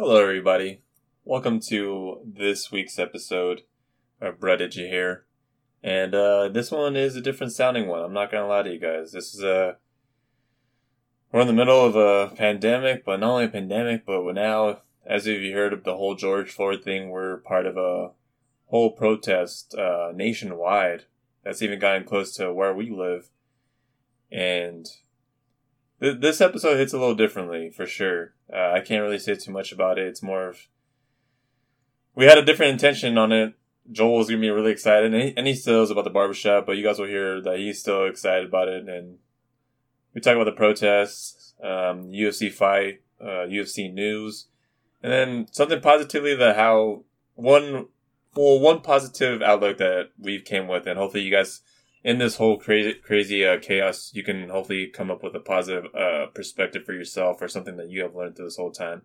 Hello, everybody. Welcome to this week's episode of You Hear? And uh, this one is a different sounding one. I'm not gonna lie to you guys. This is a we're in the middle of a pandemic, but not only a pandemic, but now, as if you heard of the whole George Floyd thing, we're part of a whole protest uh, nationwide that's even gotten close to where we live. And this episode hits a little differently, for sure. Uh, I can't really say too much about it. It's more of we had a different intention on it. Joel was gonna be really excited, and he, and he still is about the barbershop. But you guys will hear that he's still excited about it, and we talk about the protests, um, UFC fight, uh, UFC news, and then something positively that how one well one positive outlook that we've came with, and hopefully you guys in this whole crazy crazy uh, chaos, you can hopefully come up with a positive uh, perspective for yourself or something that you have learned through this whole time.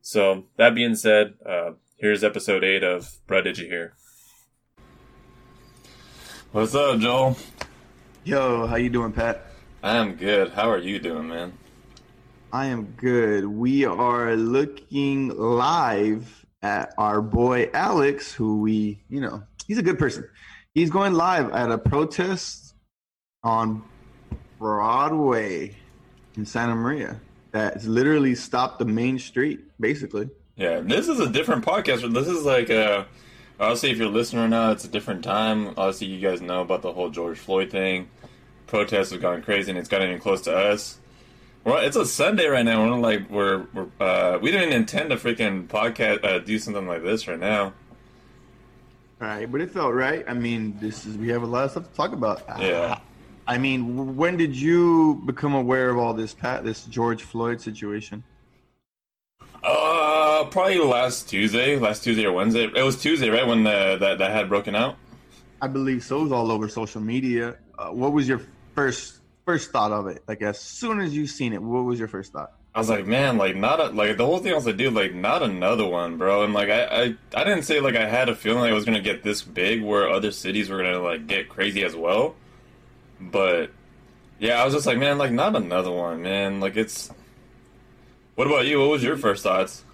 So that being said, uh, here's episode eight of Bread Did You Hear? What's up, Joel? Yo, how you doing, Pat? I'm good. How are you doing, man? I am good. We are looking live at our boy Alex, who we, you know, he's a good person. He's going live at a protest on Broadway in Santa Maria that's literally stopped the main street, basically. Yeah, this is a different podcast. This is like a. Obviously, if you're listening right now, it's a different time. Obviously, you guys know about the whole George Floyd thing. Protests have gone crazy, and it's gotten even close to us. Well, it's a Sunday right now. We're like we're, we're uh, we didn't intend to freaking podcast uh, do something like this right now. Right, but it felt right. I mean, this is we have a lot of stuff to talk about. Yeah. I mean, when did you become aware of all this, Pat? This George Floyd situation? Uh, probably last Tuesday, last Tuesday or Wednesday. It was Tuesday, right, when the, that that had broken out. I believe so. It was all over social media. Uh, what was your first first thought of it? Like as soon as you seen it, what was your first thought? I was like, man, like not a, like the whole thing. I was like, dude, like not another one, bro. And like I, I, I didn't say like I had a feeling like it was gonna get this big, where other cities were gonna like get crazy as well. But yeah, I was just like, man, like not another one, man. Like it's. What about you? What was your first thoughts?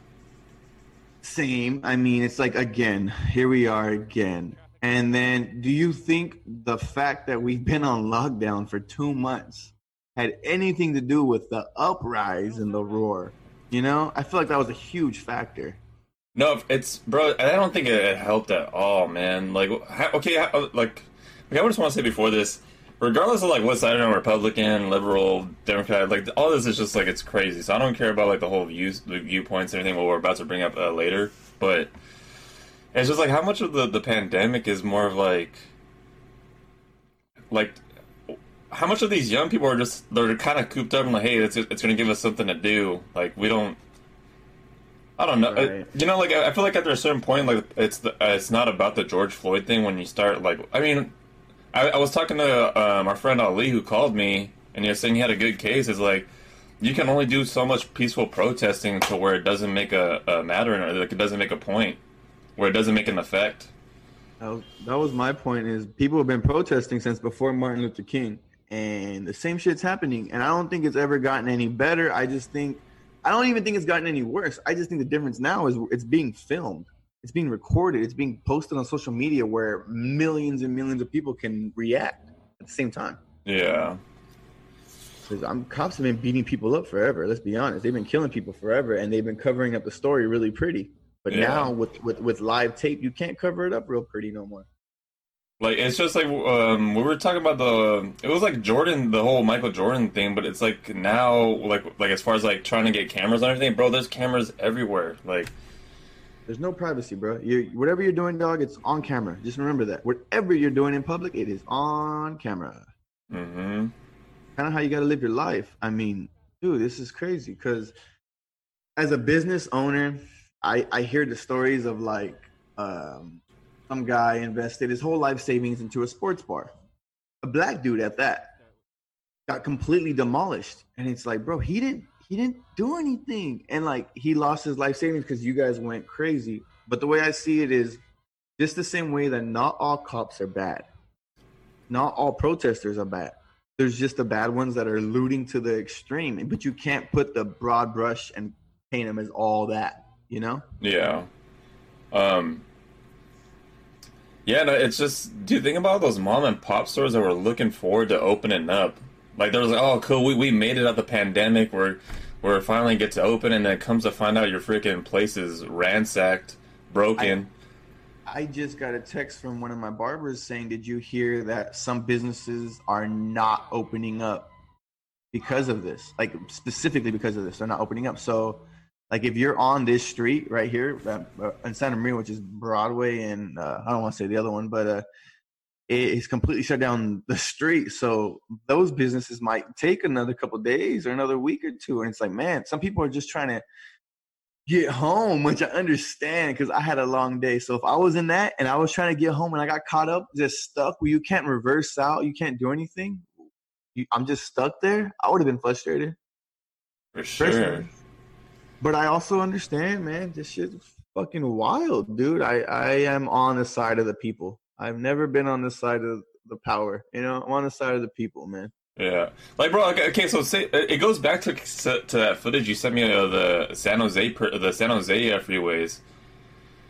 Same. I mean, it's like again, here we are again. And then, do you think the fact that we've been on lockdown for two months had anything to do with the uprise and the roar? You know, I feel like that was a huge factor. No, it's bro. I don't think it helped at all, man. Like, okay, like, okay, I just want to say before this, regardless of like what side I'm Republican, liberal, Democrat, like all this is just like it's crazy. So I don't care about like the whole views, the viewpoints, and everything. What we're about to bring up uh, later, but it's just like how much of the the pandemic is more of like, like, how much of these young people are just they're kind of cooped up and like, hey, it's it's going to give us something to do. Like we don't. I don't know. Uh, right. You know, like I feel like after a certain point, like it's the, uh, it's not about the George Floyd thing. When you start, like, I mean, I, I was talking to um, our friend Ali who called me, and he was saying he had a good case. Is like you can only do so much peaceful protesting to where it doesn't make a, a matter, or like it doesn't make a point, where it doesn't make an effect. That was, that was my point. Is people have been protesting since before Martin Luther King, and the same shit's happening. And I don't think it's ever gotten any better. I just think I don't even think it's gotten any worse. I just think the difference now is it's being filmed, it's being recorded, it's being posted on social media where millions and millions of people can react at the same time. Yeah. Because I'm cops have been beating people up forever. Let's be honest, they've been killing people forever, and they've been covering up the story really pretty. But yeah. now with, with with live tape, you can't cover it up real pretty no more. Like it's just like um, we were talking about the it was like Jordan the whole Michael Jordan thing, but it's like now like like as far as like trying to get cameras and everything, bro. There's cameras everywhere. Like there's no privacy, bro. You whatever you're doing, dog, it's on camera. Just remember that whatever you're doing in public, it is on camera. Mm-hmm. Kind of how you got to live your life. I mean, dude, this is crazy because as a business owner, I I hear the stories of like. Um, some guy invested his whole life savings into a sports bar. A black dude at that got completely demolished. And it's like, bro, he didn't he didn't do anything. And like he lost his life savings because you guys went crazy. But the way I see it is just the same way that not all cops are bad. Not all protesters are bad. There's just the bad ones that are looting to the extreme. But you can't put the broad brush and paint them as all that. You know? Yeah. Um. Yeah, no, it's just. Do you think about those mom and pop stores that were looking forward to opening up? Like, there was like, oh, cool, we, we made it out the pandemic. We're we're finally get to open, and then it comes to find out your freaking place is ransacked, broken. I just got a text from one of my barbers saying, "Did you hear that some businesses are not opening up because of this? Like specifically because of this, they're not opening up." So, like if you're on this street right here uh, in Santa Maria, which is Broadway, and uh, I don't want to say the other one, but uh, it's completely shut down the street. So those businesses might take another couple days or another week or two, and it's like, man, some people are just trying to get home, which I understand because I had a long day. So if I was in that and I was trying to get home and I got caught up, just stuck where you can't reverse out, you can't do anything, you, I'm just stuck there, I would have been frustrated. For sure. Personally. But I also understand, man, this shit's fucking wild, dude. I, I am on the side of the people. I've never been on the side of the power. You know, I'm on the side of the people, man. Yeah, like bro. Okay, so say it goes back to to that footage you sent me of the San Jose the San Jose freeways.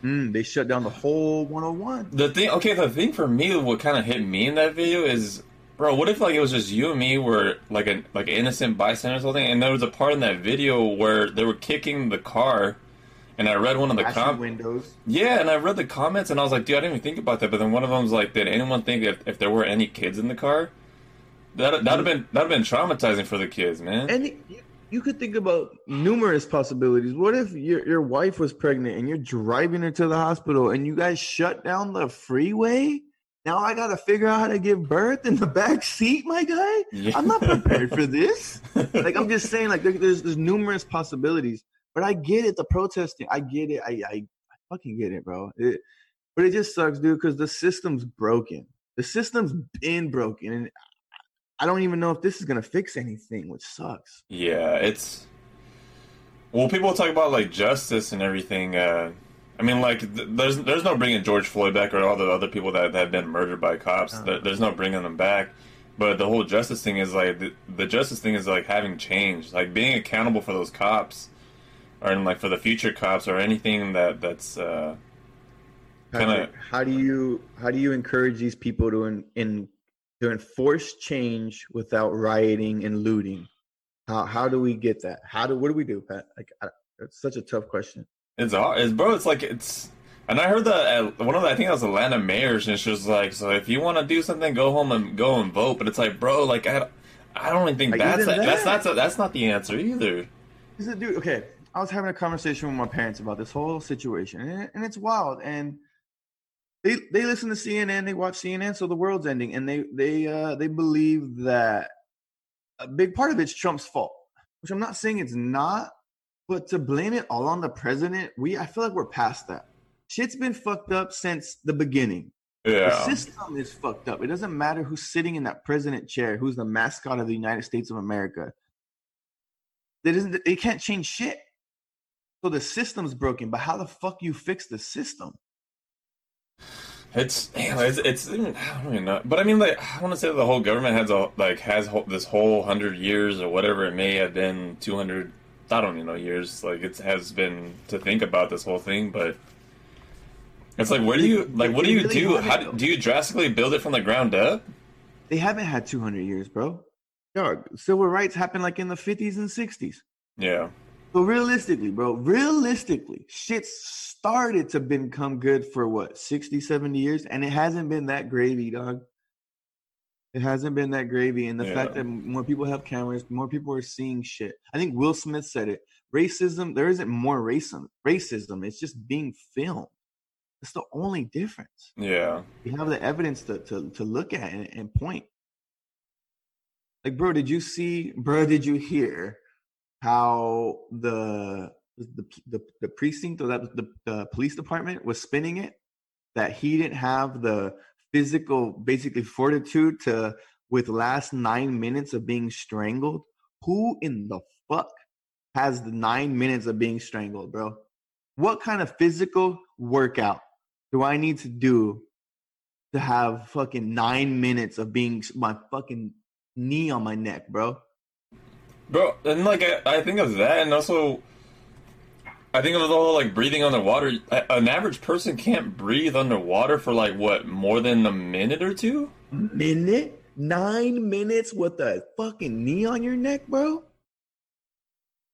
Mm, they shut down the whole 101. The thing, okay, the thing for me, what kind of hit me in that video is, bro, what if like it was just you and me were like an like innocent bystanders or something, and there was a part in that video where they were kicking the car, and I read one of the comments. Windows. Yeah, and I read the comments, and I was like, dude, I didn't even think about that. But then one of them was like, did anyone think if if there were any kids in the car? That that'd have been that'd have been traumatizing for the kids, man. And you, you could think about numerous possibilities. What if your your wife was pregnant and you're driving her to the hospital and you guys shut down the freeway? Now I gotta figure out how to give birth in the back seat, my guy. Yeah. I'm not prepared for this. like I'm just saying, like there's there's numerous possibilities. But I get it, the protesting. I get it. I I, I fucking get it, bro. It, but it just sucks, dude, because the system's broken. The system's been broken, and I don't even know if this is gonna fix anything, which sucks. Yeah, it's well, people talk about like justice and everything. Uh, I mean, like th- there's there's no bringing George Floyd back or all the other people that, that have been murdered by cops. Uh-huh. There's no bringing them back. But the whole justice thing is like the, the justice thing is like having change, like being accountable for those cops, or like for the future cops or anything that that's. Uh, kind of. How do you how do you encourage these people to in, in to enforce change without rioting and looting? How how do we get that? How do what do we do, Pat? Like I, it's such a tough question. It's hard, it's, bro. It's like it's. And I heard that one of the, I think it was Atlanta mayors, and she was like, "So if you want to do something, go home and go and vote." But it's like, bro, like I, I don't even think like, that's a, that. that's not that's not the answer either. Is it, dude? Okay, I was having a conversation with my parents about this whole situation, and, and it's wild. And they they listen to CNN, they watch CNN, so the world's ending, and they they uh, they believe that a big part of it's Trump's fault, which I'm not saying it's not, but to blame it all on the president, we I feel like we're past that. Shit's been fucked up since the beginning. Yeah. The system is fucked up. It doesn't matter who's sitting in that president chair, who's the mascot of the United States of America. They doesn't they can't change shit. So the system's broken, but how the fuck you fix the system? It's it's, it's I don't even know, but I mean, like I want to say the whole government has a like has this whole hundred years or whatever it may have been, two hundred, I don't even know years. Like it has been to think about this whole thing, but it's like where do you like what do you do? How do you drastically build it from the ground up? They haven't had two hundred years, bro. Dog, civil rights happened like in the fifties and sixties. Yeah. But realistically, bro, realistically, shit started to become good for what, 60, 70 years? And it hasn't been that gravy, dog. It hasn't been that gravy. And the yeah. fact that more people have cameras, more people are seeing shit. I think Will Smith said it. Racism, there isn't more racism. Racism, it's just being filmed. It's the only difference. Yeah. You have the evidence to, to, to look at and, and point. Like, bro, did you see, bro, did you hear how the the the, the precinct or that the, the police department was spinning it that he didn't have the physical basically fortitude to with last nine minutes of being strangled who in the fuck has the nine minutes of being strangled bro? What kind of physical workout do i need to do to have fucking nine minutes of being my fucking knee on my neck bro? Bro, and like I, I think of that, and also, I think of the whole like breathing underwater. An average person can't breathe underwater for like what more than a minute or two. Minute? Nine minutes with a fucking knee on your neck, bro?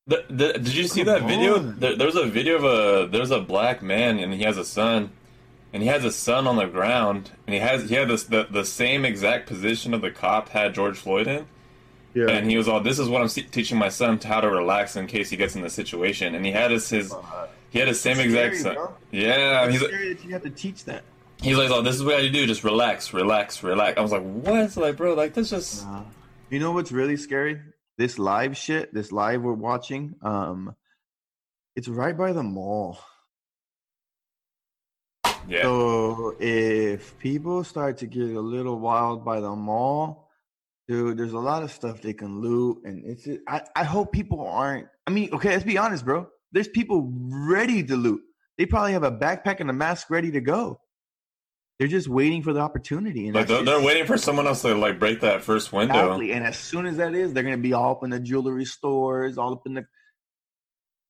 The, the, did you see Come that video? There, there's a video of a there's a black man and he has a son, and he has a son on the ground, and he has he had this the, the same exact position of the cop had George Floyd in, Yeah. and he was all, "This is what I'm teaching my son to how to relax in case he gets in the situation," and he had his his he had his same It's exact scary, son. Yeah, it's he's scary that you have to teach that. he's like, "Oh, this is what you do. Just relax, relax, relax." I was like, "What?" It's like, bro, like this just Uh, you know what's really scary? This live shit, this live we're watching, um, it's right by the mall. yeah. So if people start to get a little wild by the mall, dude, there's a lot of stuff they can loot, and it's. I I hope people aren't. I mean, okay, let's be honest, bro. There's people ready to loot. They probably have a backpack and a mask ready to go. They're just waiting for the opportunity, and Like they're, they're waiting for someone else to like break that first window. Exactly. And as soon as that is, they're gonna be all up in the jewelry stores, all up in the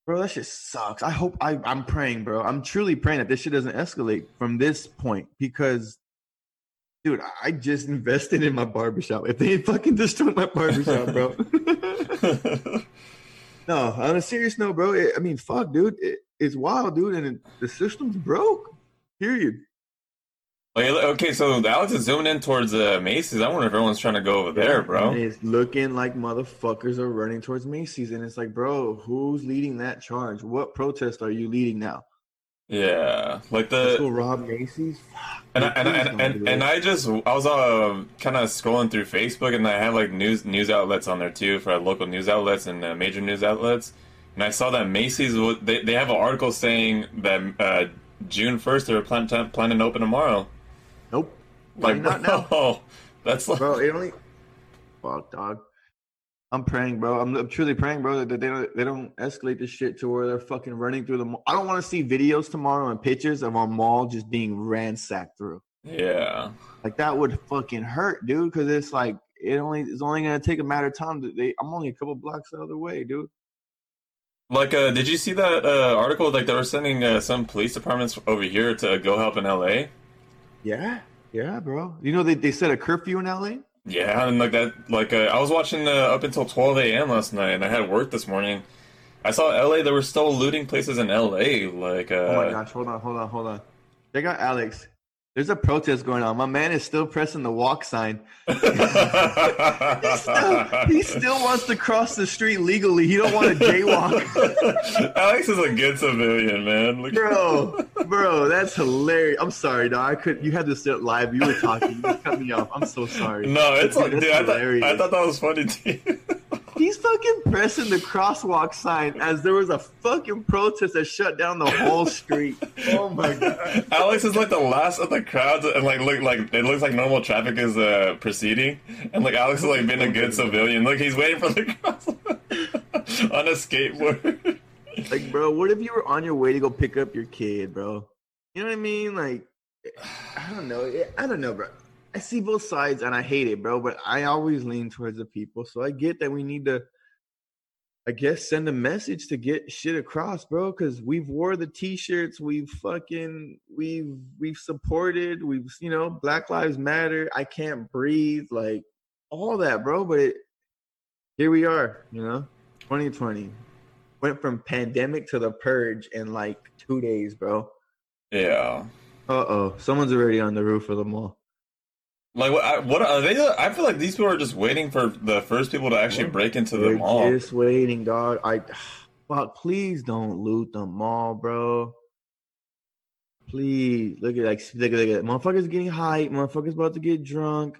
bro. That shit sucks. I hope I, I'm praying, bro. I'm truly praying that this shit doesn't escalate from this point because, dude, I just invested in my barbershop. If they fucking destroy my barbershop, bro. no, on a serious note, bro. It, I mean, fuck, dude. It, it's wild, dude, and it, the system's broke. Period. Okay, so Alex is zooming in towards uh, Macy's. I wonder if everyone's trying to go over there, bro. It's looking like motherfuckers are running towards Macy's, and it's like, bro, who's leading that charge? What protest are you leading now? Yeah, like Let's go the rob Macy's. and I, and and, and, and. I just I was uh, kind of scrolling through Facebook and I had like news news outlets on there too for local news outlets and uh, major news outlets, and I saw that Macy's they they have an article saying that uh, June first they were plan- planning to open tomorrow. Nope. Why Like, not now, that's like bro? It only. Fuck, dog. I'm praying, bro. I'm, I'm truly praying, bro, that they don't they don't escalate this shit to where they're fucking running through the mall. I don't want to see videos tomorrow and pictures of our mall just being ransacked through. yeah. Like that would fucking hurt, dude. Because it's like it only it's only gonna take a matter of time. They I'm only a couple blocks the other way, dude. Like, uh, did you see that uh, article? Like, they were sending uh, some police departments over here to go help in LA. Yeah, yeah, bro. You know they they set a curfew in LA. Yeah, and like that, like uh, I was watching uh, up until 12 a.m. last night, and I had work this morning. I saw LA. They were still looting places in LA. Like, uh, Oh my gosh, hold on, hold on, hold on. Check out Alex. There's a protest going on. My man is still pressing the walk sign. He still, he still wants to cross the street legally. He don't want to jaywalk. Alex is a good civilian, man. Look- bro, bro, that's hilarious. I'm sorry, dog. I could. You had to sit live. You were talking. You cut me off. I'm so sorry. No, it's Dude, like, that's dude, I thought. I thought that was funny too. He's fucking pressing the crosswalk sign as there was a fucking protest that shut down the whole street. Oh my god. Alex is like the last of the crowds, and like look like it looks like normal traffic is uh, proceeding, and like Alex is like being a good civilian. Look, he's waiting for the crosswalk on a skateboard. Like, bro, what if you were on your way to go pick up your kid, bro? You know what I mean? Like, I don't know. I don't know, bro. I see both sides and I hate it, bro. But I always lean towards the people, so I get that we need to. I guess send a message to get shit across, bro. Because we've wore the t-shirts, we've fucking, we've we've supported, we've you know, Black Lives Matter. I can't breathe, like all that, bro. But it, here we are, you know, 2020 went from pandemic to the purge in like two days, bro. yeah, Uh oh, someone's already on the roof of the mall. Like what? What are they? I feel like these people are just waiting for the first people to actually break into the We're mall. just waiting, dog. I, fuck, please don't loot the mall, bro. Please look at like look at look at motherfuckers getting hype. Motherfuckers about to get drunk.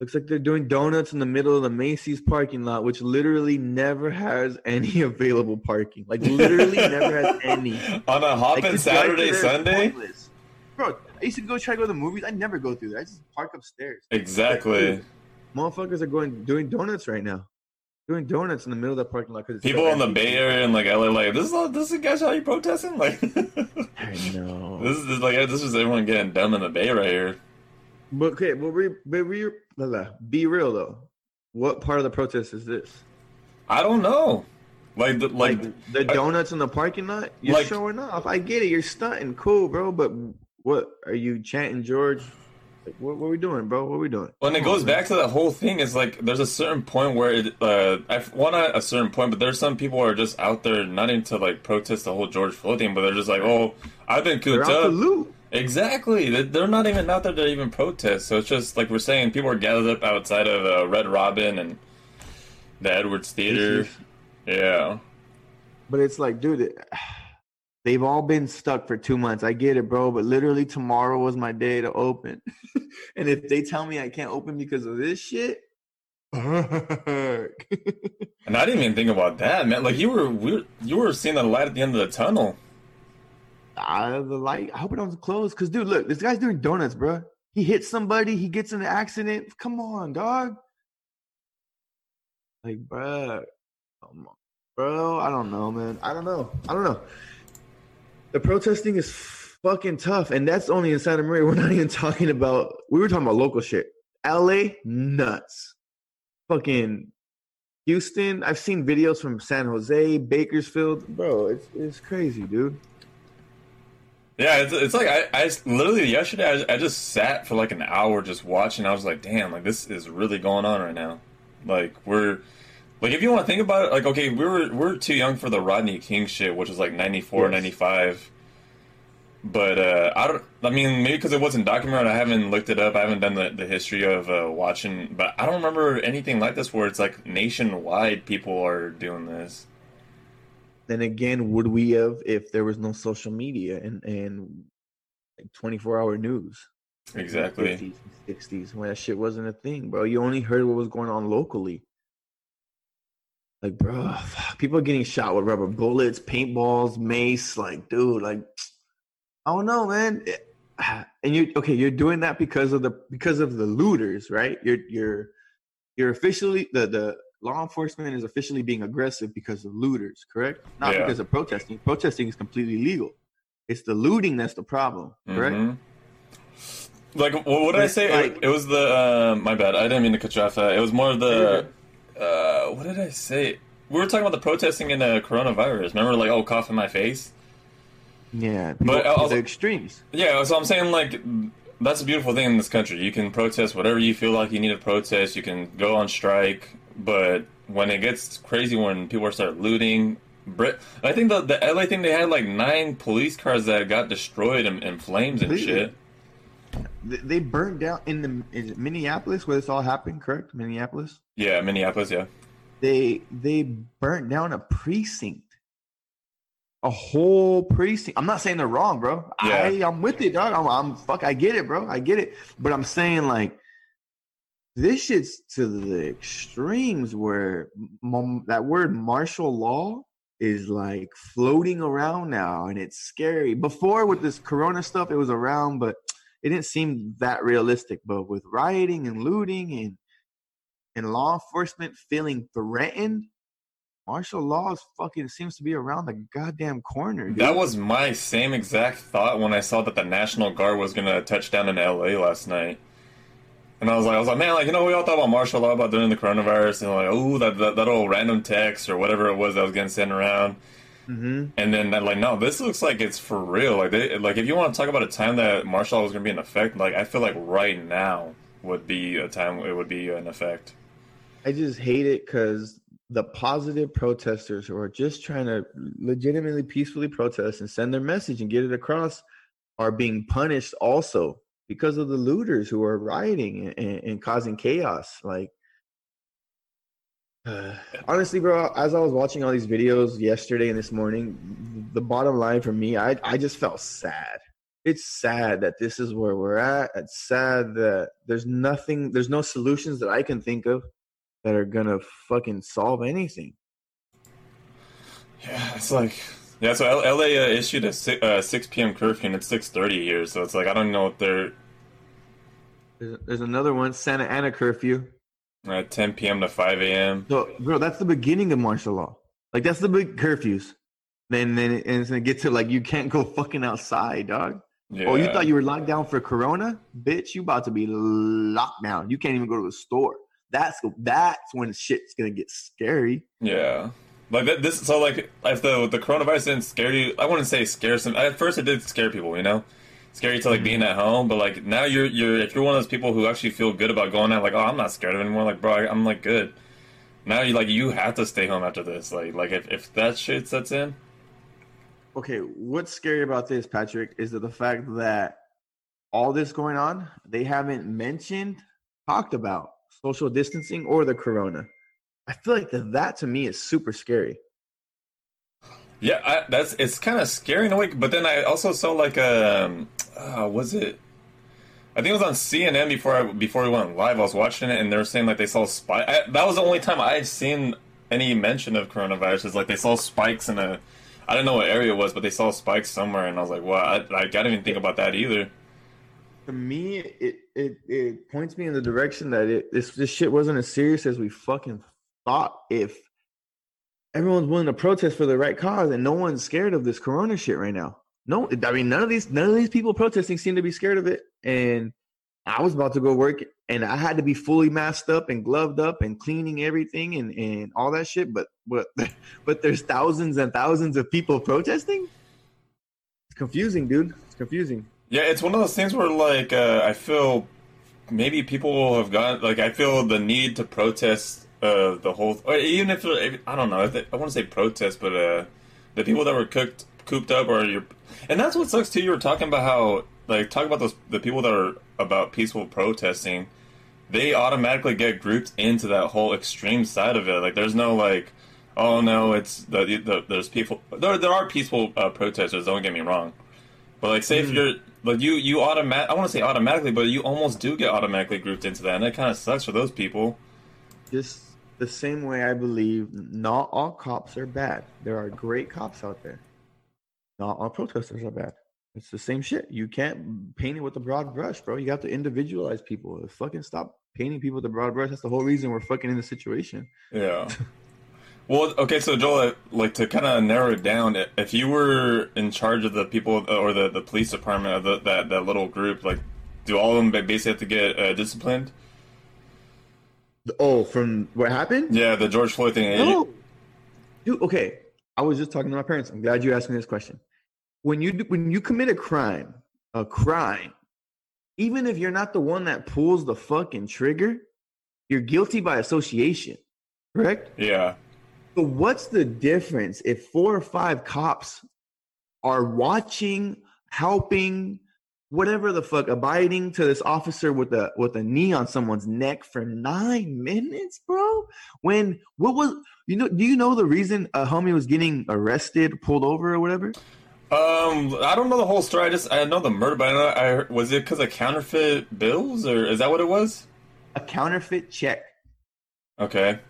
Looks like they're doing donuts in the middle of the Macy's parking lot, which literally never has any available parking. Like literally never has any. on a hop Like, Saturday, Sunday. pointless. Bro, I used to go try to go to the movies. I never go through there. I just park upstairs. Exactly. Motherfuckers are going doing donuts right now. Doing donuts in the middle of the parking lot because People in the Bay Area and like LA, like this is all, this is guys how you protesting? Like I know. this is like this is everyone getting dumb in the Bay right here. But okay, but we, but we, blah, blah. be real though. What part of the protest is this? I don't know. Like, the, like, like the donuts in the parking lot. You're Like- showing off. I get it. You're stunting, cool, bro. But what are you chanting, George? Like, what, what are we doing, bro? What are we doing? And it goes back to that whole thing, is like there's a certain point where it, uh, I well not a certain point, but there's some people who are just out there not into like protest the whole George Floyd thing, but they're just like, oh, I've been they're cooped out to up. loot. Exactly, They- they're not even out there to even protest. So it's just like we're saying, people are gathered up outside of uh, Red Robin and the Edwards Theater. Yeah, But it's like, dude, it, they've all been stuck for two months. I get it, bro. But literally tomorrow was my day to open. and if they tell me I can't open because of this shit, and I didn't even think about that, man. Like you were, we were you were seeing the light at the end of the tunnel. out of the light. I hope it don't close. Cause dude, look, this guy's doing donuts, bro. He hits somebody, he gets in an accident. Come on, dog. Like, bro, bro. I don't know, man. I don't know. I don't know. The protesting is fucking tough, and that's only in Santa Maria. We're not even talking about. We were talking about local shit. L.A. nuts. Fucking Houston. I've seen videos from San Jose, Bakersfield. Bro, it's it's crazy, dude. Yeah, it's, it's like I, I literally yesterday I, I just sat for like an hour just watching. I was like, damn, like this is really going on right now. Like we're like if you want to think about it, like okay, we were we're too young for the Rodney King shit, which was like 94, Yes. 95. But uh, I don't. I mean, maybe because it wasn't documented, I haven't looked it up. I haven't done the, the history of uh, watching, but I don't remember anything like this where it's like nationwide people are doing this. then again, would we have if there was no social media and and 24 hour news? Exactly. 50s, 60s, when that shit wasn't a thing, bro. You only heard what was going on locally. Like, bro, people are getting shot with rubber bullets, paintballs, mace. Like, dude, like, I don't know, man. And you're okay? You're doing that because of the because of the looters, right? You're you're you're officially the the law enforcement is officially being aggressive because of looters, correct? Not Yeah. because of protesting. Protesting is completely legal. It's the looting that's the problem, correct? Mhm. Like, what, did I say? like- it, it was the. Uh, my bad. I didn't mean to cut you off. Uh, it was more of the. Uh, what did I say? We were talking about the protesting in the coronavirus. Remember, like, oh, cough in my face. Yeah, But also- the extremes. Yeah, so I'm saying like that's a beautiful thing in this country. You can protest whatever you feel like you need to protest. You can go on strike, but when it gets crazy, when people start looting, Brit, I think the the LA thing they had like nine police cars that got destroyed in, in flames and shit. They- burned down in the is it Minneapolis where this all happened, correct? Minneapolis. Yeah, Minneapolis. Yeah. They they burnt down a precinct, a whole precinct. I'm not saying they're wrong, bro. Yeah. I I'm with it, dog. I'm, I'm fuck. I get it, bro. I get it. But I'm saying like this shit's to the extremes where m- that word martial law is like floating around now and it's scary. Before with this corona stuff, it was around, but it didn't seem that realistic. But with rioting and looting and and law enforcement feeling threatened, martial law is fucking seems to be around the goddamn corner. Dude. That was my same exact thought when I saw that the National Guard was gonna touch down in LA last night. And I was like, I was like, man, like you know, we all thought about martial law about during the coronavirus, and like, oh, that, that that old random text or whatever it was that was getting sent around. Hmm And then like, no, this looks like it's for real. Like, they, like if you want to talk about a time that martial law was gonna be in effect, like I feel like right now would be a time it would be an effect. I just hate it because the positive protesters who are just trying to legitimately peacefully protest and send their message and get it across are being punished also because of the looters who are rioting and, and causing chaos. Like, uh, honestly, bro, as I was watching all these videos yesterday and this morning, the bottom line for me, I, I just felt sad. It's sad that this is where we're at. It's sad that there's nothing, there's no solutions that I can think of that are gonna fucking solve anything. Yeah, it's like yeah. So L- LA uh, issued a si- uh, six p.m. curfew and it's six thirty here, so it's like I don't know if they're There's, there's another one, Santa Ana curfew. Uh, ten p.m. to five a.m. So, bro, that's the beginning of martial law. Like that's the big curfews. Then, then it- and it's gonna get to like you can't go fucking outside, dog. Yeah. Oh, you thought you were locked down for Corona, bitch? You about to be locked down. You can't even go to the store. That's that's when shit's gonna get scary. Yeah. Like that, this, so like if the the coronavirus didn't scare you, I wouldn't say scare some. At first, it did scare people, you know, scary to like being at home. But like now, you're you're if you're one of those people who actually feel good about going out, like oh, I'm not scared of anymore. Like bro, I, I'm like good. Now you like you have to stay home after this. Like like if if that shit sets in, Okay, what's scary about this, Patrick, is that the fact that all this going on, they haven't mentioned, talked about social distancing or the corona. I feel like that, that to me is super scary. Yeah, I, that's it's kind of scary in a way. But then I also saw like um, uh, was it? I think it was on CNN before I before we went live. I was watching it and they were saying like they saw spike. That was the only time I had seen any mention of coronavirus. Is like they saw spikes in a. I don't know what area it was, but they saw spikes somewhere, and I was like, "Well, I, I didn't even think about that either." To me, it it it points me in the direction that it this this shit wasn't as serious as we fucking thought. If everyone's willing to protest for the right cause and no one's scared of this corona shit right now. No, I mean none of these none of these people protesting seem to be scared of it. And I was about to go work and I had to be fully masked up and gloved up and cleaning everything and, and all that shit. But but but there's thousands and thousands of people protesting. It's confusing, dude. It's confusing. Yeah, it's one of those things where like uh, I feel maybe people have got like I feel the need to protest uh, the whole, or even if I don't know, I want to say protest, but uh, the people that were cooked, cooped up, or your, and that's what sucks too. You were talking about how, like, talk about those the people that are about peaceful protesting, they automatically get grouped into that whole extreme side of it. Like, there's no like, oh no, it's the, the there's people there there are peaceful uh, protesters. Don't get me wrong, but like, say mm. if you're like you you automatic, I want to say automatically, but you almost do get automatically grouped into that, and it kind of sucks for those people. Just the same way I believe not all cops are bad. There are great cops out there. Not all protesters are bad. It's the same shit. You can't paint it with a broad brush, bro. You have to individualize people. Fucking stop painting people with a broad brush. That's the whole reason we're fucking in the situation. Yeah. well, okay, so Joel, like to kind of narrow it down, if you were in charge of the people or the, the police department of the, that that little group, like, do all of them basically have to get uh, disciplined? Oh, from what happened? Yeah, the George Floyd thing. No. Dude, okay. I was just talking to my parents. I'm glad you asked me this question. When you when you commit a crime, a crime, even if you're not the one that pulls the fucking trigger, you're guilty by association. Correct? Yeah. But what's the difference if four or five cops are watching, helping, whatever the fuck abiding to this officer with a with a knee on someone's neck for nine minutes bro when what was you know do you know the reason a homie was getting arrested pulled over or whatever um i don't know the whole story. I just i know the murder but i, know, I heard, was it because of counterfeit bills or is that what it was? A counterfeit check. Okay.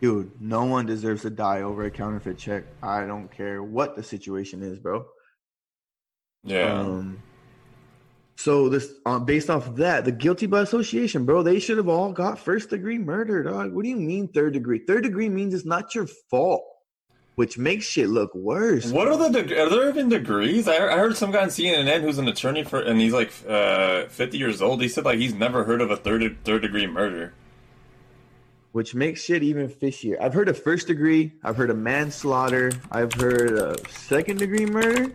Dude no one deserves to die over a counterfeit check. I don't care what the situation is bro. Yeah. Um, so this, uh, based off of that, the guilty by association, bro, they should have all got first degree murder, dog. What do you mean third degree? Third degree means it's not your fault, which makes shit look worse. What are the de- are there even degrees? I, I heard some guy on CNN who's an attorney for, and he's like uh, fifty years old. He said like he's never heard of a third third degree murder, which makes shit even fishier. I've heard of first degree. I've heard of manslaughter. I've heard of second degree murder.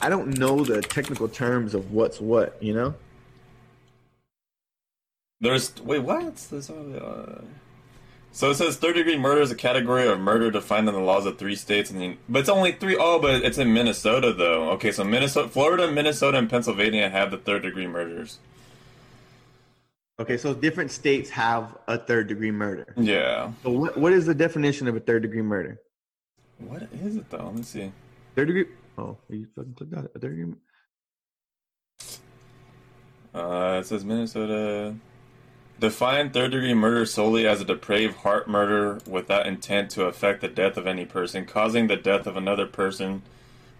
I don't know the technical terms of what's what, you know. There's wait, what? There's, uh, so it says third degree murder is a category of murder defined in the laws of three states, and the, but it's only three. Oh, but it's in Minnesota though. Okay, so Minnesota, Florida, Minnesota, and Pennsylvania have the third degree murders. Okay, so different states have a third degree murder. Yeah. So what what is the definition of a third degree murder? What is it though? Let me see. Third degree Oh, you fucking clicked on it. There you. Uh, it says Minnesota. Define third degree murder solely as a depraved heart murder without intent to affect the death of any person, causing the death of another person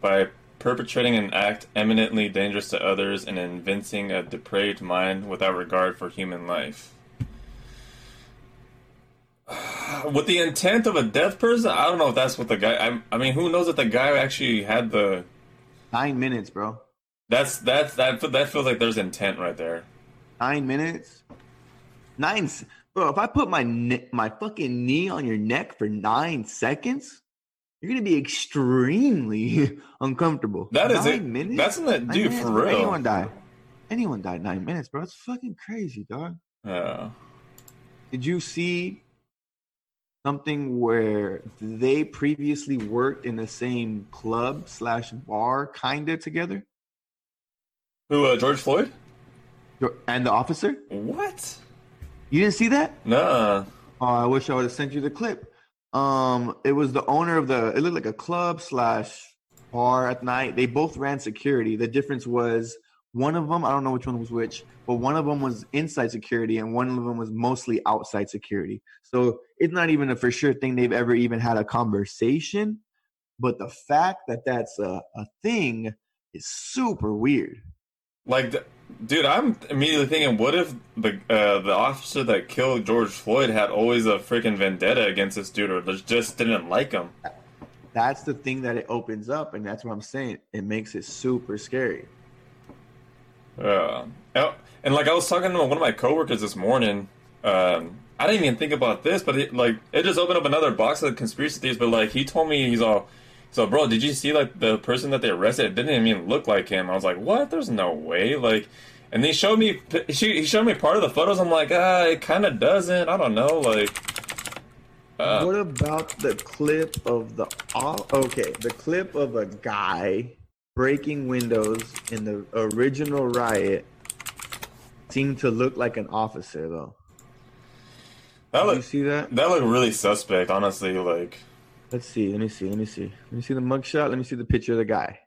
by perpetrating an act eminently dangerous to others and evincing a depraved mind without regard for human life. with the intent of a deaf person, I don't know if that's what the guy. I, I mean, who knows if the guy actually had the nine minutes, bro. That's that's that that feels like there's intent right there. Nine minutes, nine, Bro, if I put my ne- my fucking knee on your neck for nine seconds, you're gonna be extremely uncomfortable. That is nine it. Minutes? That's not, dude minutes, for bro. real. Anyone die? Anyone died nine minutes, bro. It's fucking crazy, dog. Yeah. Did you see something where they previously worked in the same club slash bar, kinda together, Who? Uh, George Floyd? and the officer? What? You didn't see that? Nah. Oh, I wish I would have sent you the clip. Um, it was the owner of the. It looked like a club slash bar at night. They both ran security. The difference was one of them. I don't know which one was which, but one of them was inside security, and one of them was mostly outside security. So it's not even a for sure thing they've ever even had a conversation. But the fact that that's a, a thing is super weird. Like, th- dude, I'm immediately thinking, what if the uh, the officer that killed George Floyd had always a freaking vendetta against this dude, or just didn't like him? That's the thing that it opens up, and that's what I'm saying. It makes it super scary. Yeah. Oh, and like I was talking to one of my coworkers this morning. Um, I didn't even think about this, but it, like it just opened up another box of conspiracy theories. But like he told me, he's all, so bro, did you see like the person that they arrested? It didn't even look like him. I was like, what? There's no way. Like, and they showed me. She he showed me part of the photos. I'm like, ah, it kind of doesn't. I don't know. Like, uh, what about the clip of the okay, the clip of a guy breaking windows in the original riot seemed to look like an officer though. that Did you look see that? that looked really suspect. Honestly, like. Let's see. Let me see. Let me see. Let me see the mugshot. Let me see the picture of the guy.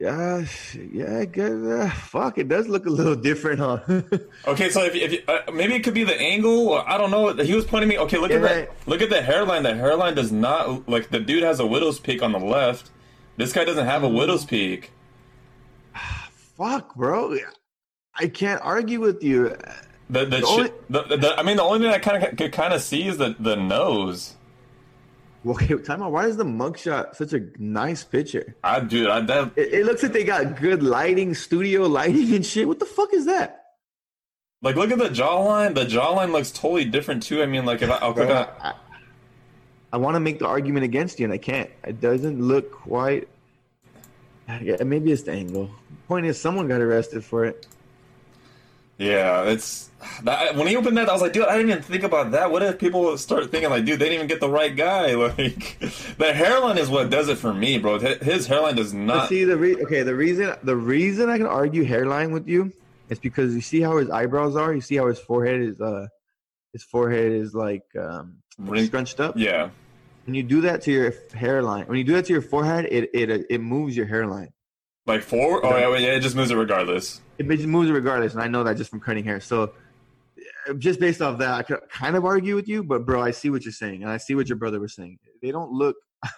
Gosh, yeah, good. Uh, fuck, it does look a little different, huh? Okay, so if, if you, uh, maybe it could be the angle. Or, I don't know. He was pointing me. Okay, look at Yeah. that. Look at the hairline. The hairline does not like the dude has a widow's peak on the left. This guy doesn't have a widow's peak. fuck, bro. I can't argue with you. The the, The only- the, the I mean the only thing I kind of could kind of see is the the nose. Okay, time out. Why is the mugshot such a nice picture? I do. I that It, it looks like they got good lighting, studio lighting and shit. What the fuck is that? like look at the jawline. The jawline looks totally different too. I mean, like if I, I'll click on. I, I want to make the argument against you, and I can't. It doesn't look quite. Yeah, maybe it's the angle. Point is, someone got arrested for it. Yeah, it's that, when he opened that, I was like, dude, I didn't even think about that. What if people start thinking like, dude, they didn't even get the right guy? Like, the hairline is what does it for me, bro. His hairline does But not. see the re- okay the reason the reason I can argue hairline with you is because you see how his eyebrows are. You see how his forehead is uh his forehead is like um Ring- scrunched up. Yeah, When you do that to your hairline, when you do that to your forehead, it it it moves your hairline. Like four. Oh yeah, yeah, it just moves it regardless. It just moves it regardless, and I know that just from cutting hair. So, uh, just based off that, I could kind of argue with you. But bro, I see what you're saying, and I see what your brother was saying. They don't look.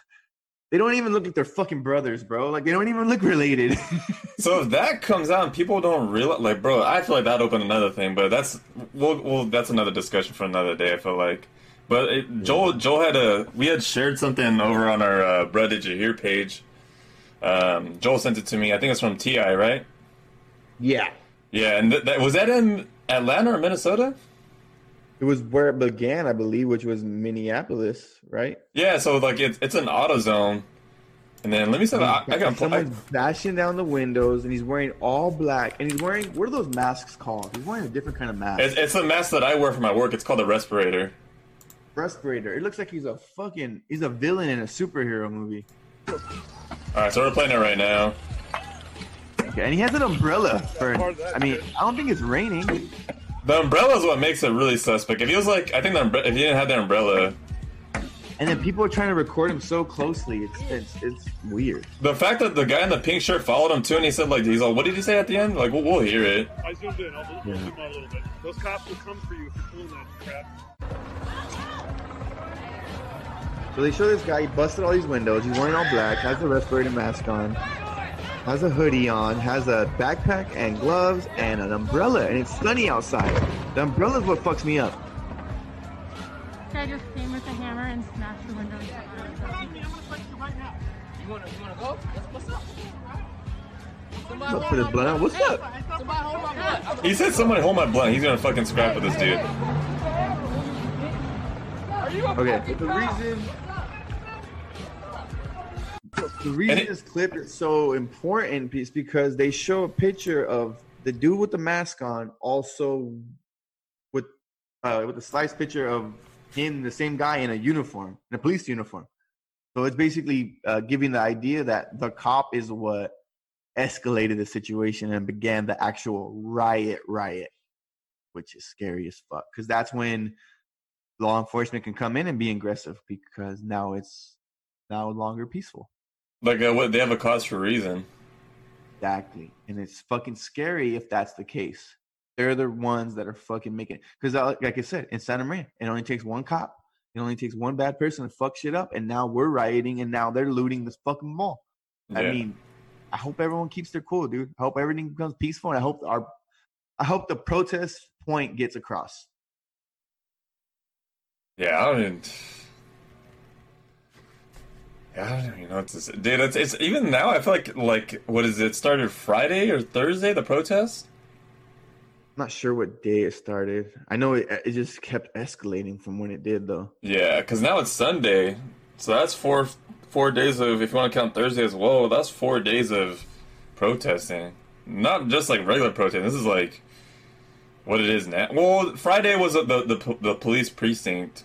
They don't even look like they're fucking brothers, bro. Like they don't even look related. So if that comes out and people don't realize, like, bro, I feel like that opened another thing, but that's well, well, that's another discussion for another day. I feel like, but it, Joel, Joel had a we had shared something over on our uh, Brad Did You Hear page. Um, Joel sent it to me. I think it's from Ti, right? yeah, Yeah, and th- that was that in Atlanta or Minnesota? it was where it began, I believe, which was Minneapolis, right? Yeah, so like it's it's an AutoZone, and then let me see. I, I got Someone's bashing down the windows, and he's wearing all black, and he's wearing what are those masks called? He's wearing a different kind of mask. It's, it's the mask that I wear for my work. It's called a respirator. respirator. It looks like he's a fucking he's a villain in a superhero movie. All right, so we're playing it right now. Okay, and he has an umbrella for. I mean, I don't think it's raining. The umbrella is what makes it really suspect. If he was like, I think the umbre- if he didn't have the umbrella, And then people are trying to record him so closely. It's it's it's weird. the fact that the guy in the pink shirt followed him too, and he said like, he's like, what did he say at the end? Like, we'll, we'll hear it. I zoomed in. I'll, I'll zoom out a little bit. Those cops will come for you if you're pulling that crap. So they show this guy. He busted all these windows. He's wearing all black. Has a respirator mask on. Has a hoodie on. Has a backpack and gloves and an umbrella. And it's sunny outside. The umbrella is what fucks me up. Guy just came with a hammer and smashed the windows. You wanna, you wanna go? What's, what's up? What's up for this blunt? What's up? He said somebody hold my blunt. He's gonna fucking scrap with this dude. Okay, the reason the reason it- this clip is so important is because they show a picture of the dude with the mask on, also with uh with a slice picture of him, the same guy in a uniform, in a police uniform. So it's basically uh, giving the idea that the cop is what escalated the situation and began the actual riot, riot, which is scary as fuck. Because that's when law enforcement can come in and be aggressive because now it's no longer peaceful. Like, uh, what? They have a cause for a reason. Exactly. And it's fucking scary if that's the case. They're the ones that are fucking making because like I said, in Santa Maria, it only takes one cop. It only takes one bad person to fuck shit up, and now we're rioting, and now they're looting this fucking mall. I mean, I hope everyone keeps their cool, dude. I hope everything becomes peaceful, and I hope our, I hope the protest point gets across. Yeah, I don't even. I don't even know what to say, dude. It's, it's even now. I feel like like what is it? Started Friday or Thursday? The protest. I'm not sure what day it started. I know it, it just kept escalating from when it did, though. Yeah, because now it's Sunday, so that's four four days of. If you want to count Thursday as well, that's four days of protesting. Not just like regular protesting. This is like what it is now. Well, Friday was the the, the police precinct,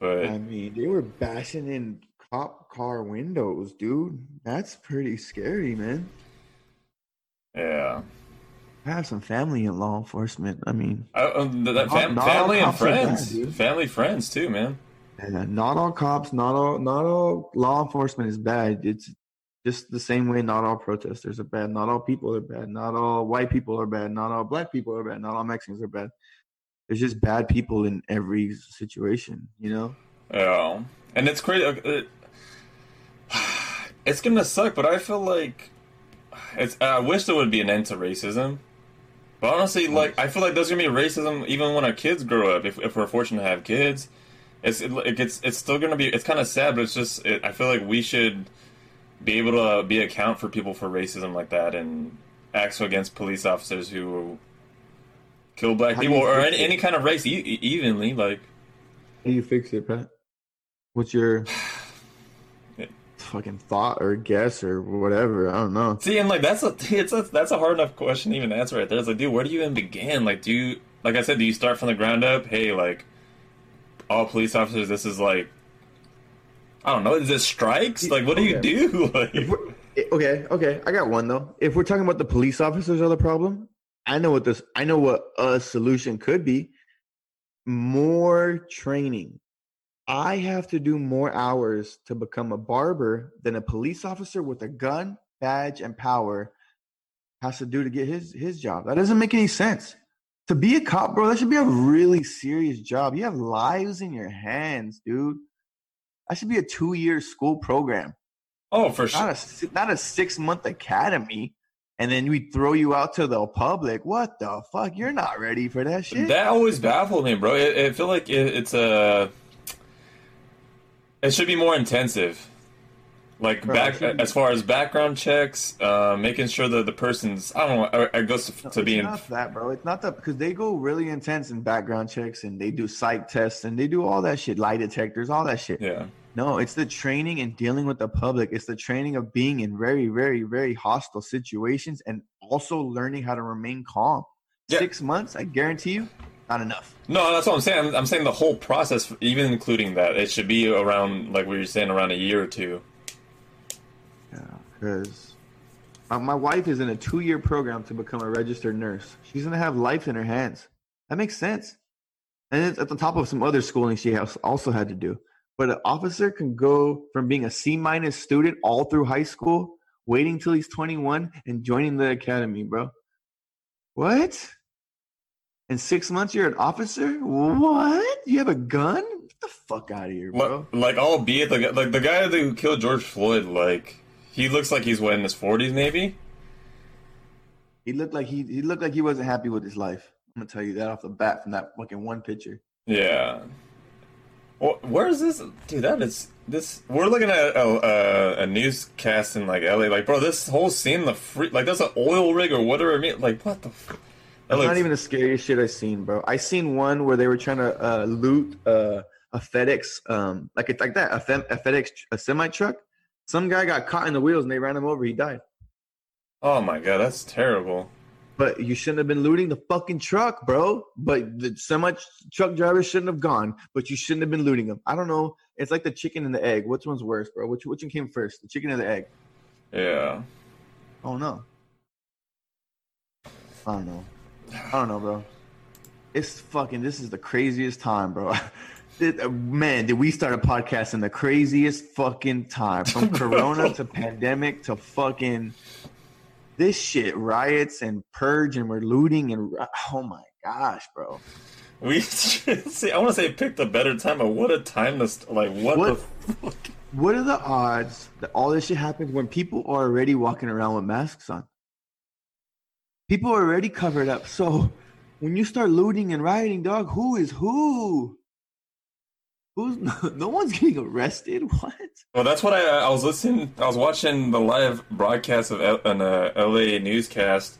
but I mean, they were bashing in cop car windows, dude. That's pretty scary, man. yeah. I have some family in law enforcement. I mean, Uh, th- that fam- not family and are bad, friends, family friends too, man. uh, not all cops, not all, not all law enforcement is bad. It's just the same way. Not all protesters are bad. Not all people are bad. Not all white people are bad. Not all black people are bad. Not all Mexicans are bad. There's just bad people in every situation, you know. Yeah, and it's crazy. It, it's gonna suck, but I feel like it's. I wish there would be an end to racism. But honestly, like I feel like there's gonna be racism even when our kids grow up. If, if we're fortunate to have kids, it's it, it gets it's still gonna be. It's kind of sad, but it's just. It, I feel like we should be able to be account for people for racism like that and act so against police officers who kill black How people or any, any kind of race e- evenly. Like How do you fix it, Pat? What's your Yeah. fucking thought or guess or whatever? I don't know. See, and like that's a it's a, that's a hard enough question to even answer right there. It's like, dude, where do you even begin? Like, do you like I said, do you start from the ground up? Hey, like all police officers, this is like I don't know, is this strikes? Like, what do you do? Like, eh, okay, okay, I got one though. If we're talking about the police officers are the problem, I know what this. I know what a solution could be. More training. I have to do more hours to become a barber than a police officer with a gun, badge, and power has to do to get his his job. That doesn't make any sense. To be a cop, bro, that should be a really serious job. You have lives in your hands, dude. That should be a two year school program oh, for not sure. a not a six month academy, and then we throw you out to the public. What the fuck? You're not ready for that shit. That always baffled me, bro. I, I feel like it, it's a. It should be more intensive. Like Bro, back as far as background checks, uh, making sure that the person's I don't know. It goes to, to it's being not that, bro. It's not that because they go really intense in background checks and they do psych tests and they do all that shit, lie detectors, all that shit. yeah. No, it's the training and dealing with the public. It's the training of being in very, very, very hostile situations and also learning how to remain calm. Yeah. Six months, I guarantee you, not enough. No, that's what I'm saying. I'm, I'm saying the whole process, even including that, it should be around, like we were saying, around a year or two. Yeah, because my, my wife is in a two year program to become a registered nurse. She's gonna have life in her hands. That makes sense. And it's at the top of some other schooling she has also had to do. But an officer can go from being a C minus student all through high school, waiting till he's 21, and joining the academy, bro. What? In six months, you're an officer? What? You have a gun? Get the fuck out of here, bro. Like, albeit the guy- like the guy who killed George Floyd, like he looks like he's what in his 40s, maybe. He looked like he he looked like he wasn't happy with his life. I'm gonna tell you that off the bat from that fucking one picture. Yeah. Where is this, dude? That is this. We're looking at a, a, a newscast in like LA. Like, bro, this whole scene, the free, like that's an oil rig or whatever. I mean, like, what the. F- That's looks- not even the scariest shit I've seen, bro. I seen one where they were trying to uh, loot uh, a FedEx, um, like it's like that, a, Fem- a FedEx, a semi truck. Some guy got caught in the wheels and they ran him over. He died. Oh my god, that's terrible. But you shouldn't have been looting the fucking truck, bro. But the semi truck driver shouldn't have gone. But you shouldn't have been looting them. I don't know. It's like the chicken and the egg. Which one's worse, bro? Which which one came first, the chicken or the egg? Yeah. Oh no. I don't know. I don't know, bro. It's fucking. This is the craziest time, bro. It- uh, man, did we start a podcast in the craziest fucking time? From Corona to pandemic to fucking this shit, riots and purge, and we're looting and oh my gosh, bro. We see. I want to say picked a better time, but what a time to st- like what, What? the fuck? What are the odds that all this shit happens when people are already walking around with masks on? People are already covered up. So when you start looting and rioting, dog, who is who? Who's no, one's getting arrested? What? Well, that's what I I was listening. I was watching the live broadcast of L- an uh, LA newscast,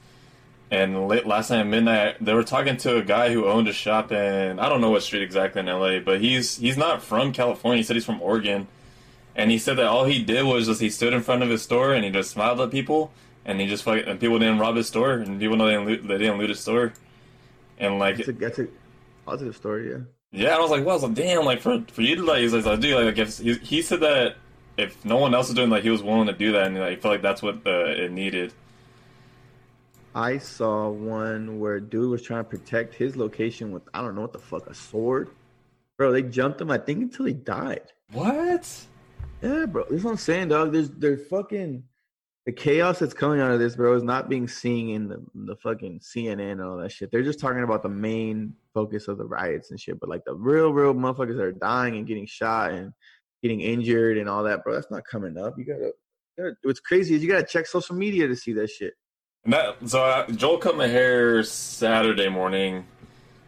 and late last night at midnight, they were talking to a guy who owned a shop in I don't know what street exactly in LA, but he's he's not from California. He said he's from Oregon, and he said that all he did was just he stood in front of his store and he just smiled at people, and he just and people didn't rob his store, and people know they didn't loot, they didn't loot his store, and like That's a, that's a positive story, yeah. Yeah, I was like, well, I was like, damn, like for for you to like, he's like, dude, like, if he, he said that if no one else is doing, like, he was willing to do that, and like, I felt like that's what uh, it needed. I saw one where a dude was trying to protect his location with I don't know what the fuck, a sword. Bro, they jumped him, I think, until he died. What? Yeah, bro. This is what I'm saying, dog. There's there's fucking the chaos that's coming out of this, bro, is not being seen in the the fucking CNN and all that shit. They're just talking about the main focus of the riots and shit. But like the real, real motherfuckers that are dying and getting shot and getting injured and all that, bro, that's not coming up. You gotta, you gotta what's crazy is you gotta check social media to see that shit. And that so uh, Joel cut my hair Saturday morning,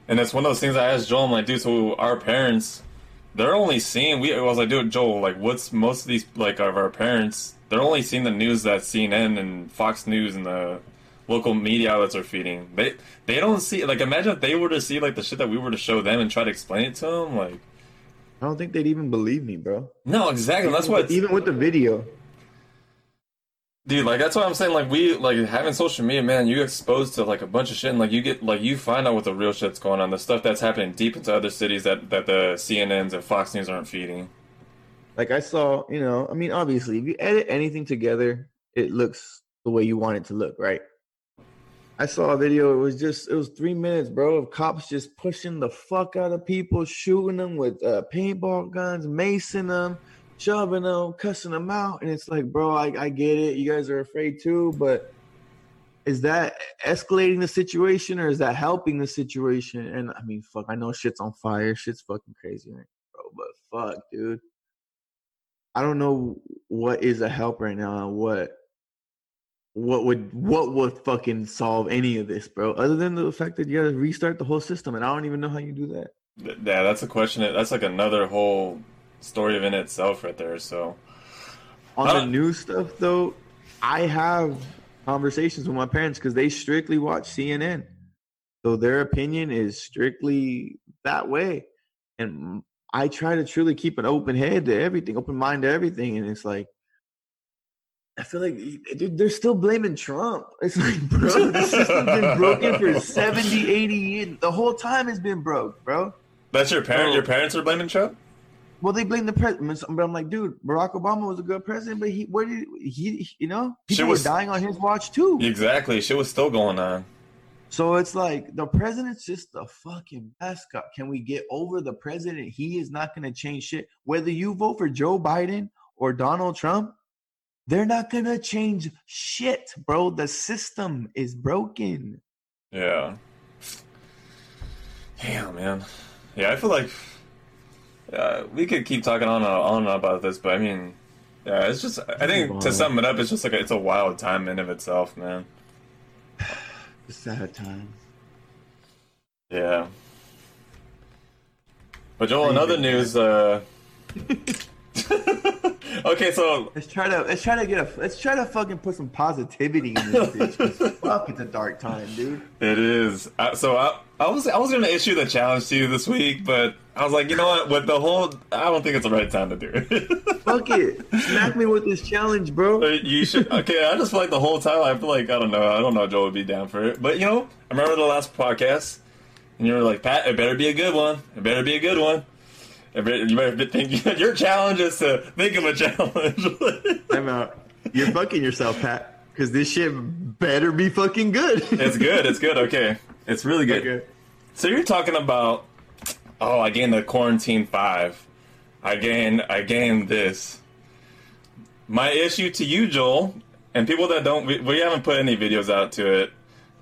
and it's one of those things I asked Joel. I'm like, dude, so our parents, they're only seeing. We I was like, dude, Joel, like, what's most of these like of our parents? They're only seeing the news that CNN and Fox News and the local media outlets are feeding. They they don't see like imagine if they were to see like the shit that we were to show them and try to explain it to them. Like, I don't think they'd even believe me, bro. no, exactly. That's what even with the video. Dude, like that's what I'm saying. Like we like having social media, man. You exposed to like a bunch of shit, and like you get like you find out what the real shit's going on, the stuff that's happening deep into other cities that that the CNNs and Fox News aren't feeding. Like I saw, you know, I mean, obviously, if you edit anything together, it looks the way you want it to look, right? I saw a video. It was just, it was three minutes, bro, of cops just pushing the fuck out of people, shooting them with uh, paintball guns, macing them, shoving them, cussing them out, and it's like, bro, I, I get it. You guys are afraid too, but is that escalating the situation or is that helping the situation? And I mean, fuck, I know shit's on fire. Shit's fucking crazy, right, bro? But fuck, dude. I don't know what is a help right now and what what would what would fucking solve any of this, bro. Other than the fact that you gotta restart the whole system, and I don't even know how you do that. Yeah, that's a question. That's like another whole story in itself, right there. So, On Uh, the new stuff, though, I have conversations with my parents because they strictly watch CNN, so their opinion is strictly that way, and I try to truly keep an open head to everything, open mind to everything, and it's like. I feel like eh, dude, they're still blaming Trump. It's like, bro, the system's been broken for 70, 80 years. The whole time it's been broke, bro. that's your parent. Oh. Your parents are blaming Trump. Well, they blame the president, but I'm like, dude, Barack Obama was a good president, but he, where did he, you know, Shit people was- were dying on his watch too. Exactly. Shit was still going on. So it's like the president's just the fucking mascot. Can we get over the president? He is not going to change shit. Whether you vote for Joe Biden or Donald Trump, they're not going to change shit, bro. The system is broken. Yeah. Damn, man. Yeah, I feel like uh, we could keep talking on and on about this, but I mean, yeah, it's just. I think to sum it up, it's just like a, it's a wild time in of itself, man. It's sad time. Yeah. But Joel, How in other news, uh, okay, so Let's try to let's try to get a let's try to fucking put some positivity in this bitch. Fuck, it's a dark time, dude. it is. Uh, so I, I was, I was gonna issue the challenge to you this week, but I was like, you know what? With the whole, I don't think it's the right time to do it. Fuck it, smack me with this challenge, bro. you should. Okay, I just feel like the whole time I feel like I don't know. I don't know. if Joel would be down for it, but you know, I remember the last podcast, and you were like, Pat, it better be a good one. It better be a good one. It better, you better think your challenge is to think of a challenge. I'm out. You're fucking yourself, Pat. Because this shit better be fucking good. it's good. It's good. Okay, it's really good. Okay. So you're talking about? Oh, I gained the quarantine five. I gained. I gained this. My issue to you, Joel, and people that don't. We, we haven't put any videos out to it,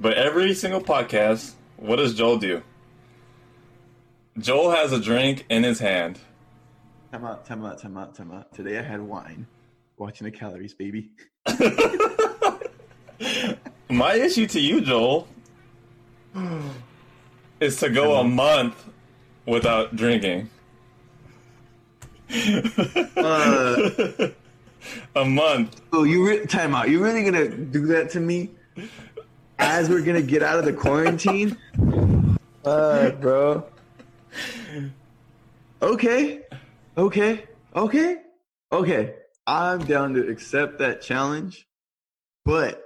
but every single podcast, what does Joel do? Joel has a drink in his hand. Time out, time out, time out, time out. Today I had wine. Watching the calories, baby. My issue to you, Joel, is to go a month without drinking. Uh, a month. oh, you re- time out. You really gonna do that to me? As we're gonna get out of the quarantine? Uh, bro. Okay, okay, okay, okay. I'm down to accept that challenge, but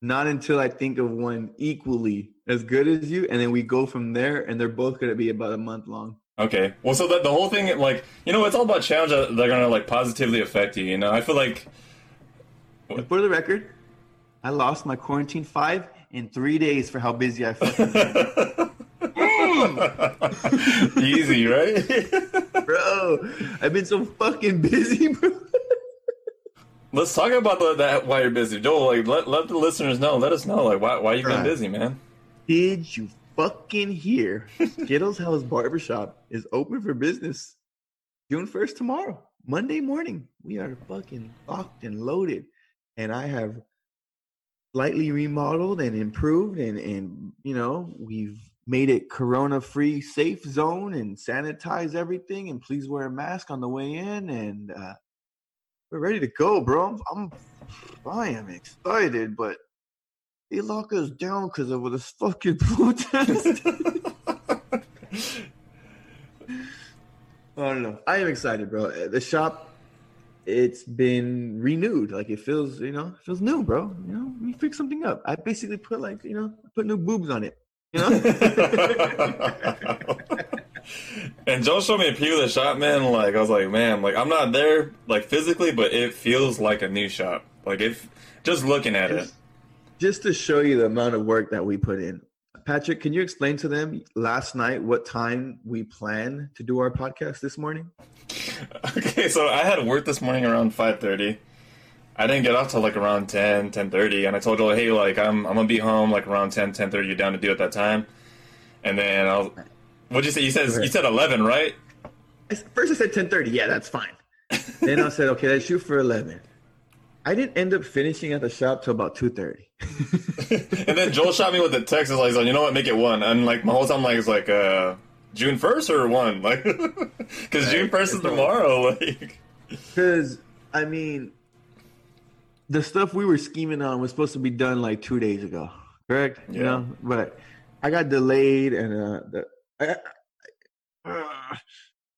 not until I think of one equally as good as you, and then we go from there. And they're both gonna be about a month long. Okay. Well, so that the whole thing, like, you know, it's all about challenges that are gonna like positively affect you. You know, I feel like. For the record, I lost my quarantine five in three days for how busy I fucking Easy, right? bro. I've been so fucking busy, bro. Let's talk about the, that why you're busy, Joel. Like, let, let the listeners know. Let us know, like, why why you been Right. busy, man. Did you fucking hear? Skittles House Barbershop is open for business June 1st tomorrow, Monday morning. We are fucking locked and loaded. And I have slightly remodeled and improved and, and you know, we've made it corona free safe zone and sanitize everything and please wear a mask on the way in and uh we're ready to go, bro. I'm, I'm I am excited, but they lock us down because of this fucking protest. I don't know. I am excited, bro. Uh, The shop, it's been renewed. Like it feels, you know, feels new, bro. You know, we fix something up. I basically put like, you know, put new boobs on it. You know? and Joe showed me a preview of the shop, man. Like, I was like, man, like, I'm not there, like, physically, but it feels like a new shop. Like, if just looking at it. just, just to show you the amount of work that we put in. Patrick, can you explain to them last night what time we plan to do our podcast this morning? Okay, so I had work this morning around 5.30. I didn't get off till like around 10, 10.30, and I told Joel, hey, like, I'm, I'm gonna be home like around 10, 10.30, you down to do it that time? And then I was, what'd you say? You said, you said 11, right? First I said 10:30. Yeah, that's fine. then I said, okay, let's shoot for 11. I didn't end up finishing at the shop till about 2:30. and then Joel shot me with the text. I was like, you know what, make it one. And like my whole time, like, it's like, uh, June 1st or one? Like, because June 1st is tomorrow. Like, Because I mean, the stuff we were scheming on was supposed to be done like two days ago, correct? You Yeah. know, but I got delayed, and uh, the I, uh,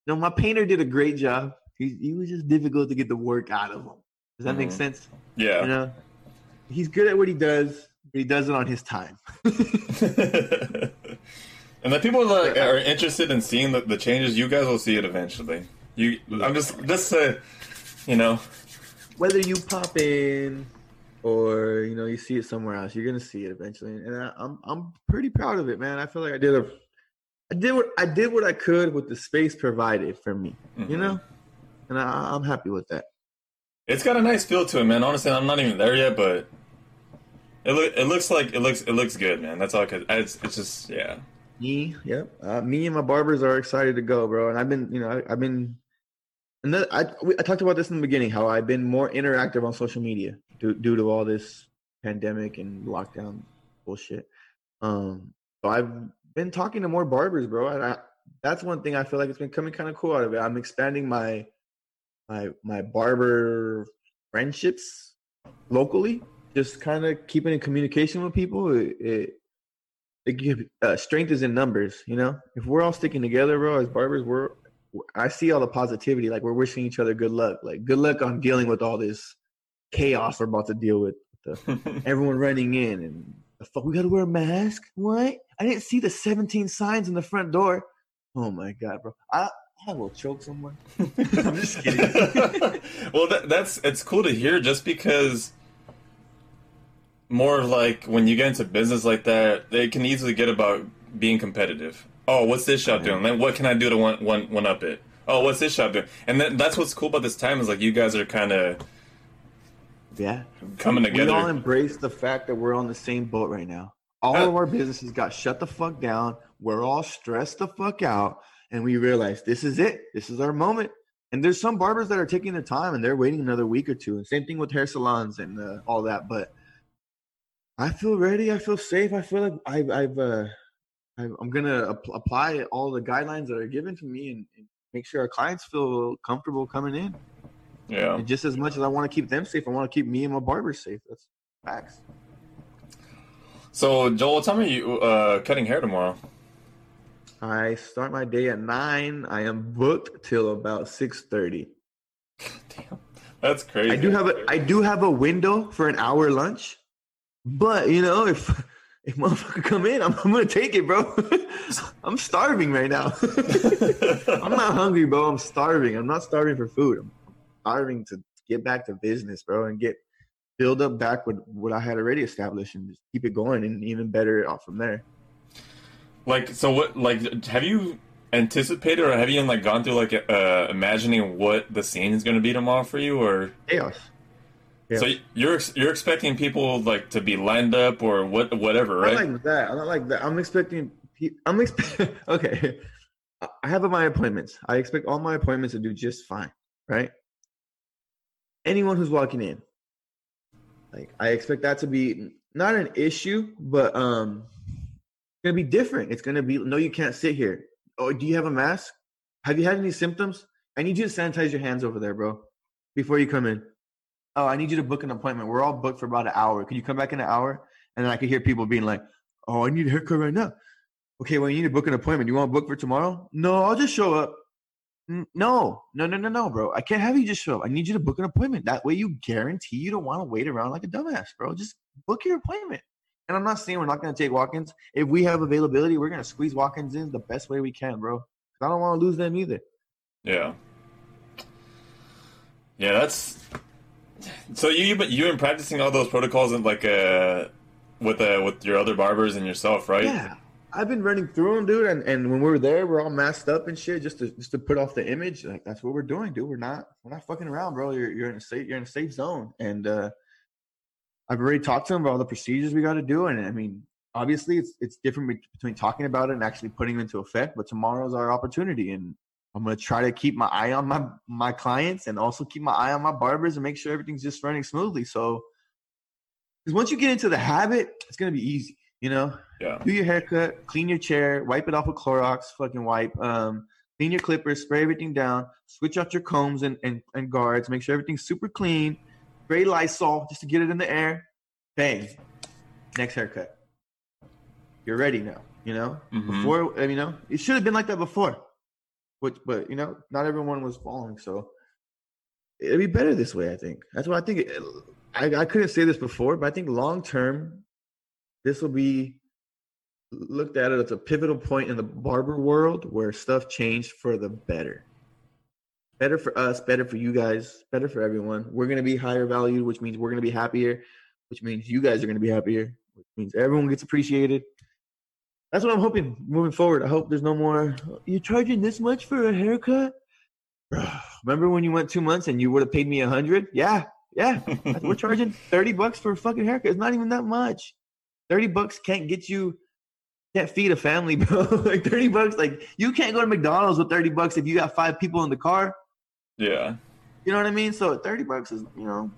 no, my painter did a great job. He he was just difficult to get the work out of him. Does that make Mhm. sense? yeah. You know, he's good at what he does, but he does it on his time. and the people like are interested in seeing the, the changes. You guys will see it eventually. You, I'm just just uh, you know, Whether you pop in or you know you see it somewhere else, you're gonna see it eventually. And I, I'm I'm pretty proud of it, man. I feel like I did a I did what I did what I could with the space provided for me, you Mhm. know, and I, I'm happy with that. it's got a nice feel to it, man. Honestly, I'm not even there yet, but it look it looks like it looks it looks good, man. That's all. Could, it's it's just yeah. Me, yep. Uh, me and my barbers are excited to go, bro. And I've been, you know, I, I've been, and then I I talked about this in the beginning how I've been more interactive on social media due, due to all this pandemic and lockdown bullshit. Um, so I've been talking to more barbers, bro. And I, that's one thing I feel like it's been coming kind of cool out of it. I'm expanding my my my barber friendships locally, just kind of keeping in communication with people. It, it, it give, uh, strength is in numbers, you know. If we're all sticking together, bro, as barbers, we're I see all the positivity. Like we're wishing each other good luck. Like good luck on dealing with all this chaos we're about to deal with. The, everyone running in and the fuck, we gotta wear a mask. What? I didn't see the 17 signs in the front door. Oh my god, bro. I I will choke someone. I'm just kidding. well, that, that's it's cool to hear just because more like when you get into business like that, they can easily get about being competitive. Oh, what's this shop doing? Then what can I do to one one one up it? Oh, what's this shop doing? And then, that's what's cool about this time is like you guys are kind of yeah coming together. We all embrace the fact that we're on the same boat right now. All of our businesses got shut the fuck down. We're all stressed the fuck out, and we realize this is it. This is our moment. And there's some barbers that are taking their time and they're waiting another week or two. And same thing with hair salons and uh, all that. But I feel ready. I feel safe. I feel like I've, I've uh, I'm gonna ap- apply all the guidelines that are given to me and, and, make sure our clients feel comfortable coming in. Yeah. And just as much as I want to keep them safe, I want to keep me and my barbers safe. That's facts. So Joel, tell me you uh, cutting hair tomorrow. I start my day at nine. I am booked till about six thirty. Damn, that's crazy. I do have a I do have a window for an hour lunch, but you know if if motherfucker come in, I'm, I'm gonna take it, bro. I'm starving right now. I'm not hungry, bro. I'm starving. I'm not starving for food. I'm starving to get back to business, bro, and get build up back with what I had already established and just keep it going and even better off from there. Like so, what like have you anticipated or have you like gone through like uh, imagining what the scene is going to be tomorrow for you or chaos? Yeah. So you're you're expecting people like to be lined up or what whatever, right? I'm not like that. I'm not like that. I'm expecting. I'm expecting. okay, I have my appointments. I expect all my appointments to do just fine, right? Anyone who's walking in, like I expect that to be not an issue, but um, it's gonna be different. It's gonna be no, you can't sit here. Oh, do you have a mask? Have you had any symptoms? I need you to sanitize your hands over there, bro, before you come in oh, I need you to book an appointment. We're all booked for about an hour. Could you come back in an hour? And then I could hear people being like, oh, I need a haircut right now. Okay, well, you need to book an appointment. You want to book for tomorrow? No, I'll just show up. No, no, no, no, no, bro. I can't have you just show up. I need you to book an appointment. That way you guarantee you don't want to wait around like a dumbass, bro. Just book your appointment. And I'm not saying we're not going to take walk ins. If we have availability, we're going to squeeze walk ins in the best way we can, bro. I don't want to lose them either. Yeah. Yeah, that's so you you you been practicing all those protocols and like uh with uh with your other barbers and yourself, right? Yeah. I've been running through them, dude, and, and when we were there, we're all masked up and shit, just to just to put off the image. Like that's what we're doing, dude. We're not we're not fucking around, bro. You're you're in a safe you're in a safe zone, and uh, I've already talked to them about all the procedures we got to do, and I mean, obviously, it's it's different between talking about it and actually putting it into effect. But tomorrow's our opportunity, and I'm gonna try to keep my eye on my my clients and also keep my eye on my barbers and make sure everything's just running smoothly. So, because once you get into the habit, it's gonna be easy. You know, yeah. Do your haircut, clean your chair, wipe it off with Clorox, fucking wipe. Um, clean your clippers, spray everything down, switch out your combs and, and, and guards, make sure everything's super clean. Spray Lysol just to get it in the air. Bang. Next haircut. You're ready now. You know, mm-hmm. before you know, it should have been like that before. But but you know, not everyone was following, so it'd be better this way. I think that's what I think. It, I I couldn't say this before, but I think long term, this will be looked at as a pivotal point in the barber world where stuff changed for the better. Better for us, better for you guys, better for everyone. We're gonna be higher valued, which means we're gonna be happier, which means you guys are gonna be happier, which means everyone gets appreciated, that's what I'm hoping moving forward. I hope there's no more. You're charging this much for a haircut? Remember when you went two months and you would have paid me a hundred? Yeah, yeah. We're charging thirty bucks for a fucking haircut. It's not even that much. Thirty bucks can't get you. Can't feed a family, bro. like thirty bucks, like you can't go to McDonald's with thirty bucks if you got five people in the car. Yeah. You know what I mean? So thirty bucks is, you know,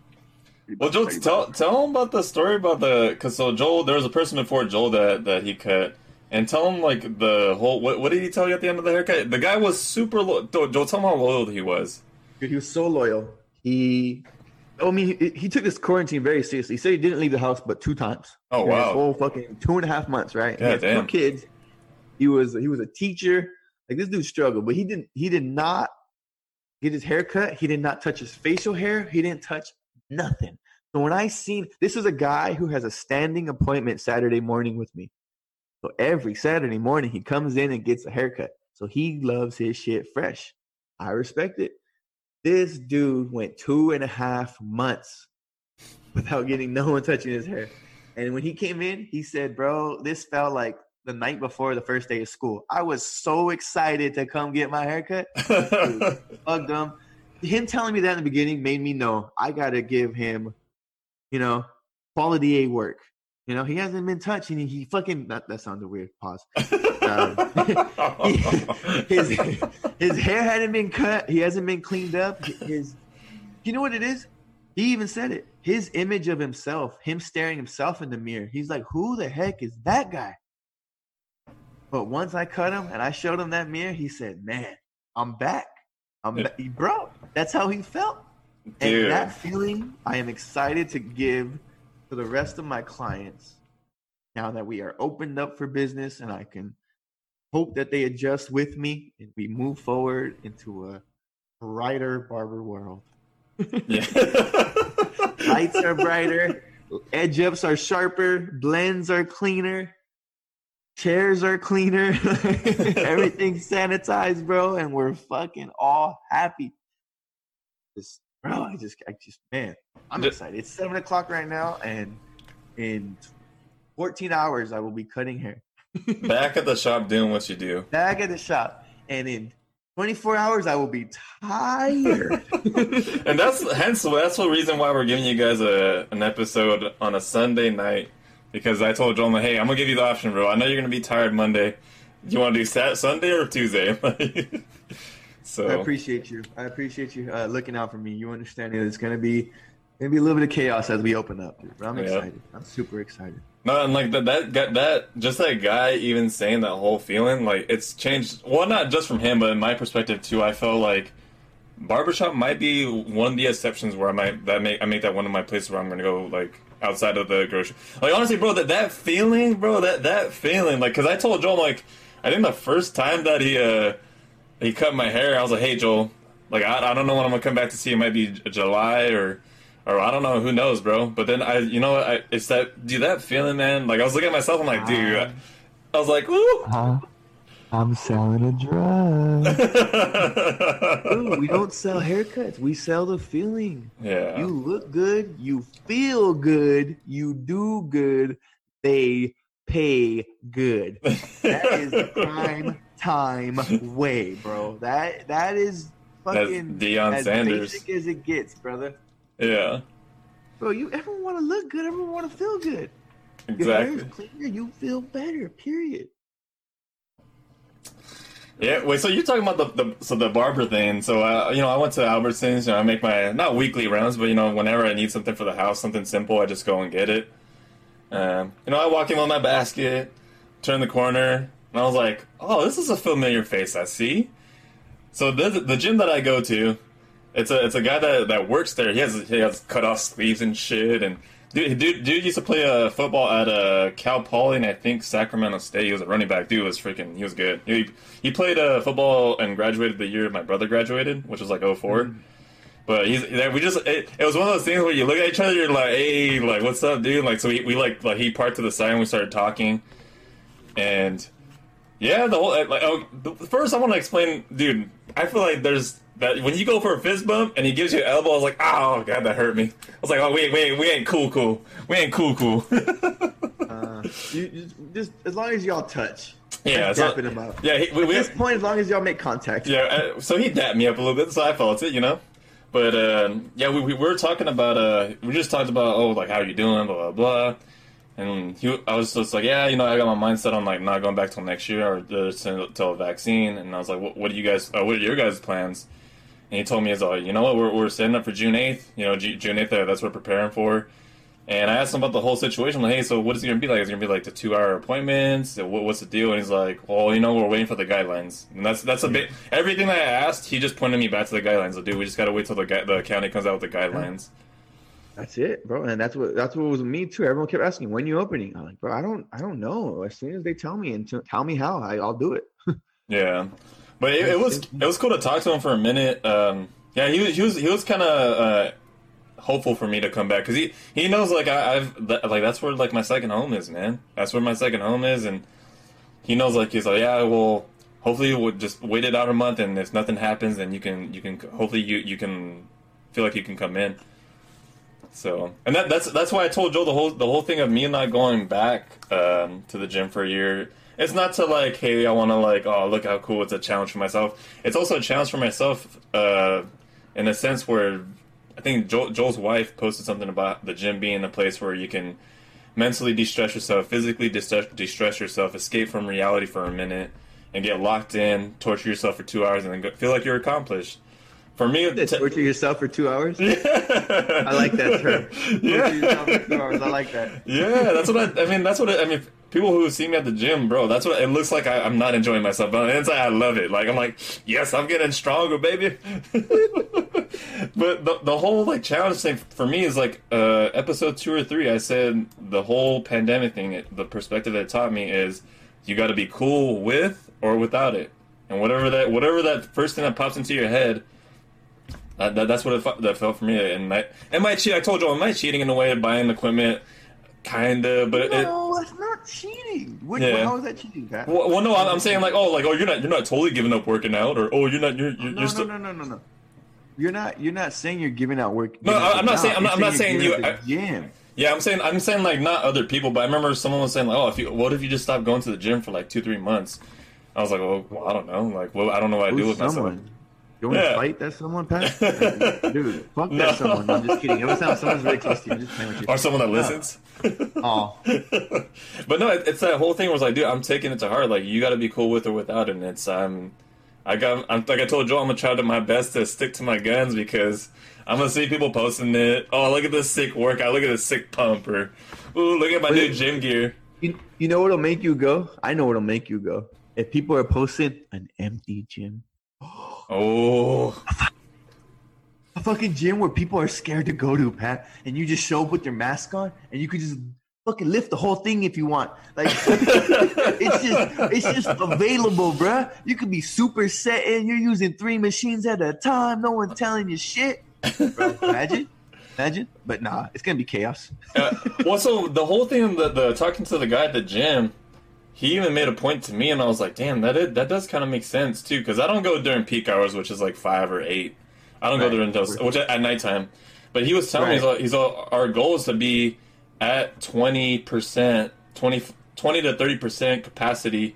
well, Joel, tell tell him about the story about the because so Joel, there was a person before Joel that that he cut, and tell him like the whole. What, what did he tell you at the end of the haircut? The guy was super. Lo- Joel, tell him how loyal he was. Dude, he was so loyal. He, I mean, he, he took this quarantine very seriously. He said he didn't leave the house but two times. Oh, In his wow. whole fucking two and a half months, right? had damn. two kids. He was he was a teacher. Like this dude struggled, but he didn't. He did not get his hair cut. He did not touch his facial hair. He didn't touch nothing. So when I seen this is a guy who has a standing appointment Saturday morning with me. So every Saturday morning he comes in and gets a haircut. So he loves his shit fresh. I respect it. This dude went two and a half months without getting no one touching his hair. And when he came in, he said, Bro, this felt like the night before the first day of school. I was so excited to come get my haircut. Bugged him. Him telling me that in the beginning made me know I gotta give him, you know, quality A work. You know, he hasn't been touched and he fucking that, that sounded weird. Pause. Um, his his hair hadn't been cut. He hasn't been cleaned up. His, you know what it is? He even said it. His image of himself, him staring himself in the mirror. He's like, "Who the heck is that guy?" But once I cut him and I showed him that mirror, he said, "Man, I'm back. I'm ba- bro." That's how he felt. And that feeling, I am excited to give to the rest of my clients now that we are opened up for business and I can hope that they adjust with me and we move forward into a brighter barber world. yeah. Lights are brighter, edge ups are sharper, blends are cleaner, chairs are cleaner, everything's sanitized, bro, and we're fucking all happy. Just, bro, I just, I just, man, I'm excited. It's seven o'clock right now, and in 14 hours, I will be cutting hair. Back at the shop doing what you do. Back at the shop, and in 24 hours, I will be tired. and that's hence that's the reason why we're giving you guys a an episode on a Sunday night because I told Joel, hey, I'm gonna give you the option, bro. I know you're gonna be tired Monday. You want to do Sat Sunday or Tuesday? I appreciate you. I appreciate you uh, looking out for me. You understand that it's gonna be maybe a little bit of chaos as we open up, dude. But I'm Yeah. excited. I'm super excited. no, and like that that that, that just that guy even saying that whole feeling, like it's changed. Well, not just from him, but in my perspective too. I felt like barbershop might be one of the exceptions where I might that make I make that one of my places where I'm gonna go like outside of the grocery. Like honestly, bro, that that feeling, bro, that that feeling, like, cause I told Joel like I think the first time that he uh he cut my hair, I was like, hey Joel, like I, I don't know when I'm gonna come back to see. It might be July or. Or I don't know, who knows, bro. But then I, you know, I, it's that, dude, that feeling, man. Like I was looking at myself, I'm like, dude, I, I was like, ooh. Huh? I'm selling a drug. Dude, we don't sell haircuts. We sell the feeling. yeah. You look good. You feel good. You do good. They pay good. That is the prime time way, bro. That that is fucking Deion as Sanders. basic as it gets, brother. yeah. Bro, you everyone want to look good. Everyone want to feel good. Your Exactly. cleaner. You feel better. Period. Yeah. Wait. So you're talking about the, the so the barber thing? So uh, you know, I went to Albertsons. You know, I make my not weekly rounds, but you know, whenever I need something for the house, something simple, I just go and get it. Um, you know, I walk in with my basket, turn the corner, and I was like, "Oh, this is a familiar face I see." So the the gym that I go to, it's a it's a guy that, that works there. He has he has cut off sleeves and shit. And dude, dude, dude used to play uh, football at uh, Cal Poly and I think Sacramento State. He was a running back. Dude was freaking. He was good. He he played uh, football and graduated the year my brother graduated, which was like 4 But he's we just it, it was one of those things where you look at each other, you're like, hey, like what's up, dude? Like so we, we like like he parked to the side and we started talking, and yeah, the whole like oh, the- first I want to explain, dude. I feel like there's that when you go for a fist bump and he gives you an elbow, I was like, oh god, that hurt me. I was like, oh wait, wait, we ain't cool, cool. We ain't cool, cool. Uh, you, you just as long as y'all touch. yeah, so, dapping him up. yeah, he, we, At we, this point, as long as y'all make contact. yeah. Uh, so he dapped me up a little bit, so I felt it, you know. But uh, yeah, we, we were talking about uh, we just talked about oh like how you doing, blah blah blah. And he, I was just like, yeah, you know, I got my mindset on like not going back till next year or till a vaccine. And I was like, what, what do you guys? Uh, what are your guys' plans? And he told me, he's like, you know what, we're, we're setting up for June eighth. You know, Ju- June eighth. That's what we're preparing for. And I asked him about the whole situation. Like, hey, so what is it to be like? Is it to be like the two-hour appointments? What, what's the deal? And he's like, well, you know, we're waiting for the guidelines. And that's that's a bit everything that I asked. He just pointed me back to the guidelines. Like, dude, we just got to wait till the the county comes out with the guidelines. That's it, bro. And that's what that's what was me too. Everyone kept asking, when you opening? I'm like, bro, I don't I don't know. As soon as they tell me and t- tell me how, I, I'll do it. Yeah, but it, it was it was cool to talk to him for a minute. Um, yeah, he was he was he was kind of uh, hopeful for me to come back because he he knows like I, I've that, like that's where like my second home is, man. That's where my second home is, and he knows like he's like yeah, well, hopefully we'll just wait it out a month, and if nothing happens, then you can you can hopefully you you can feel like you can come in. So, and that, that's that's why I told Joe the whole the whole thing of me not going back um, to the gym for a year. It's not to like, hey, I want to like, oh, look how cool! It's a challenge for myself. It's also a challenge for myself, uh, in a sense where I think Joel, Joel's wife posted something about the gym being a place where you can mentally de-stress yourself, physically de-stress yourself, escape from reality for a minute, and get locked in, torture yourself for two hours, and then go, feel like you're accomplished. For me, t- torture yourself for two hours. I I like that term. Torture Yeah. yourself for two hours. I like that. Yeah, that's what I, I mean. That's what I, I mean. People who see me at the gym, bro, that's what it looks like. I, I'm not enjoying myself, but on the inside, I love it. Like I'm like, yes, I'm getting stronger, baby. but the the whole like challenge thing for me is like uh, episode two or three. I said the whole pandemic thing. The perspective that it taught me is you got to be cool with or without it, and whatever that whatever that first thing that pops into your head. That, that, that's what it, that felt for me. And I, am I cheat? I told you, am I cheating in a way of buying equipment? Kinda, but it, No, that's not cheating. What, Yeah. How is that cheating, well, well, no, I'm, I'm saying like, oh, like, oh, you're not, you're not totally giving up working out, or oh, you're not, you're, you're, no, you're still. no, no, no, no, no. You're not. You're not saying you're giving out work. No, I- I'm not saying- I'm not- I'm not saying you're you- gym. Yeah, I'm saying, I'm saying like not other people, but I remember someone was saying like, oh, if you, what if you just stop going to the gym for like two, three months? I was like, well, well I don't know, like, well, I don't know what I do with myself. You want Yeah. to fight that someone, Pat? Dude, fuck No. that someone. I'm just kidding. Every time someone's really close to you, I'm just playing with you. Or someone that listens. Oh, but no, it, it's that whole thing where it's like, dude, I'm taking it to heart. Like, you got to be cool with or without it. And it's um, I got, I'm like I told Joel, I'm gonna try to my best to stick to my guns because I'm gonna see people posting it. Oh, look at this sick workout. Look at this sick pump. Or, ooh, look at my new gym gear. you, you know what'll make you go? I know what'll make you go. If people are posting an empty gym, Oh, a fucking gym where people are scared to go to, Pat, and you just show up with your mask on, and you could just fucking lift the whole thing if you want. Like it's just it's just available, bruh. You could be super set in. You're using three machines at a time. No one telling you shit. Bro, imagine, imagine. But nah, it's gonna be chaos. uh, well, so the whole thing, the, the talking to the guy at the gym, he even made a point to me, and I was like, damn, that is, that does kind of make sense too, because I don't go during peak hours, which is like five or eight. I don't go Right. during those, which at nighttime. But he was telling me, he's Right. all, he's all, our goal is to be at twenty percent, 20, 20 to thirty percent capacity.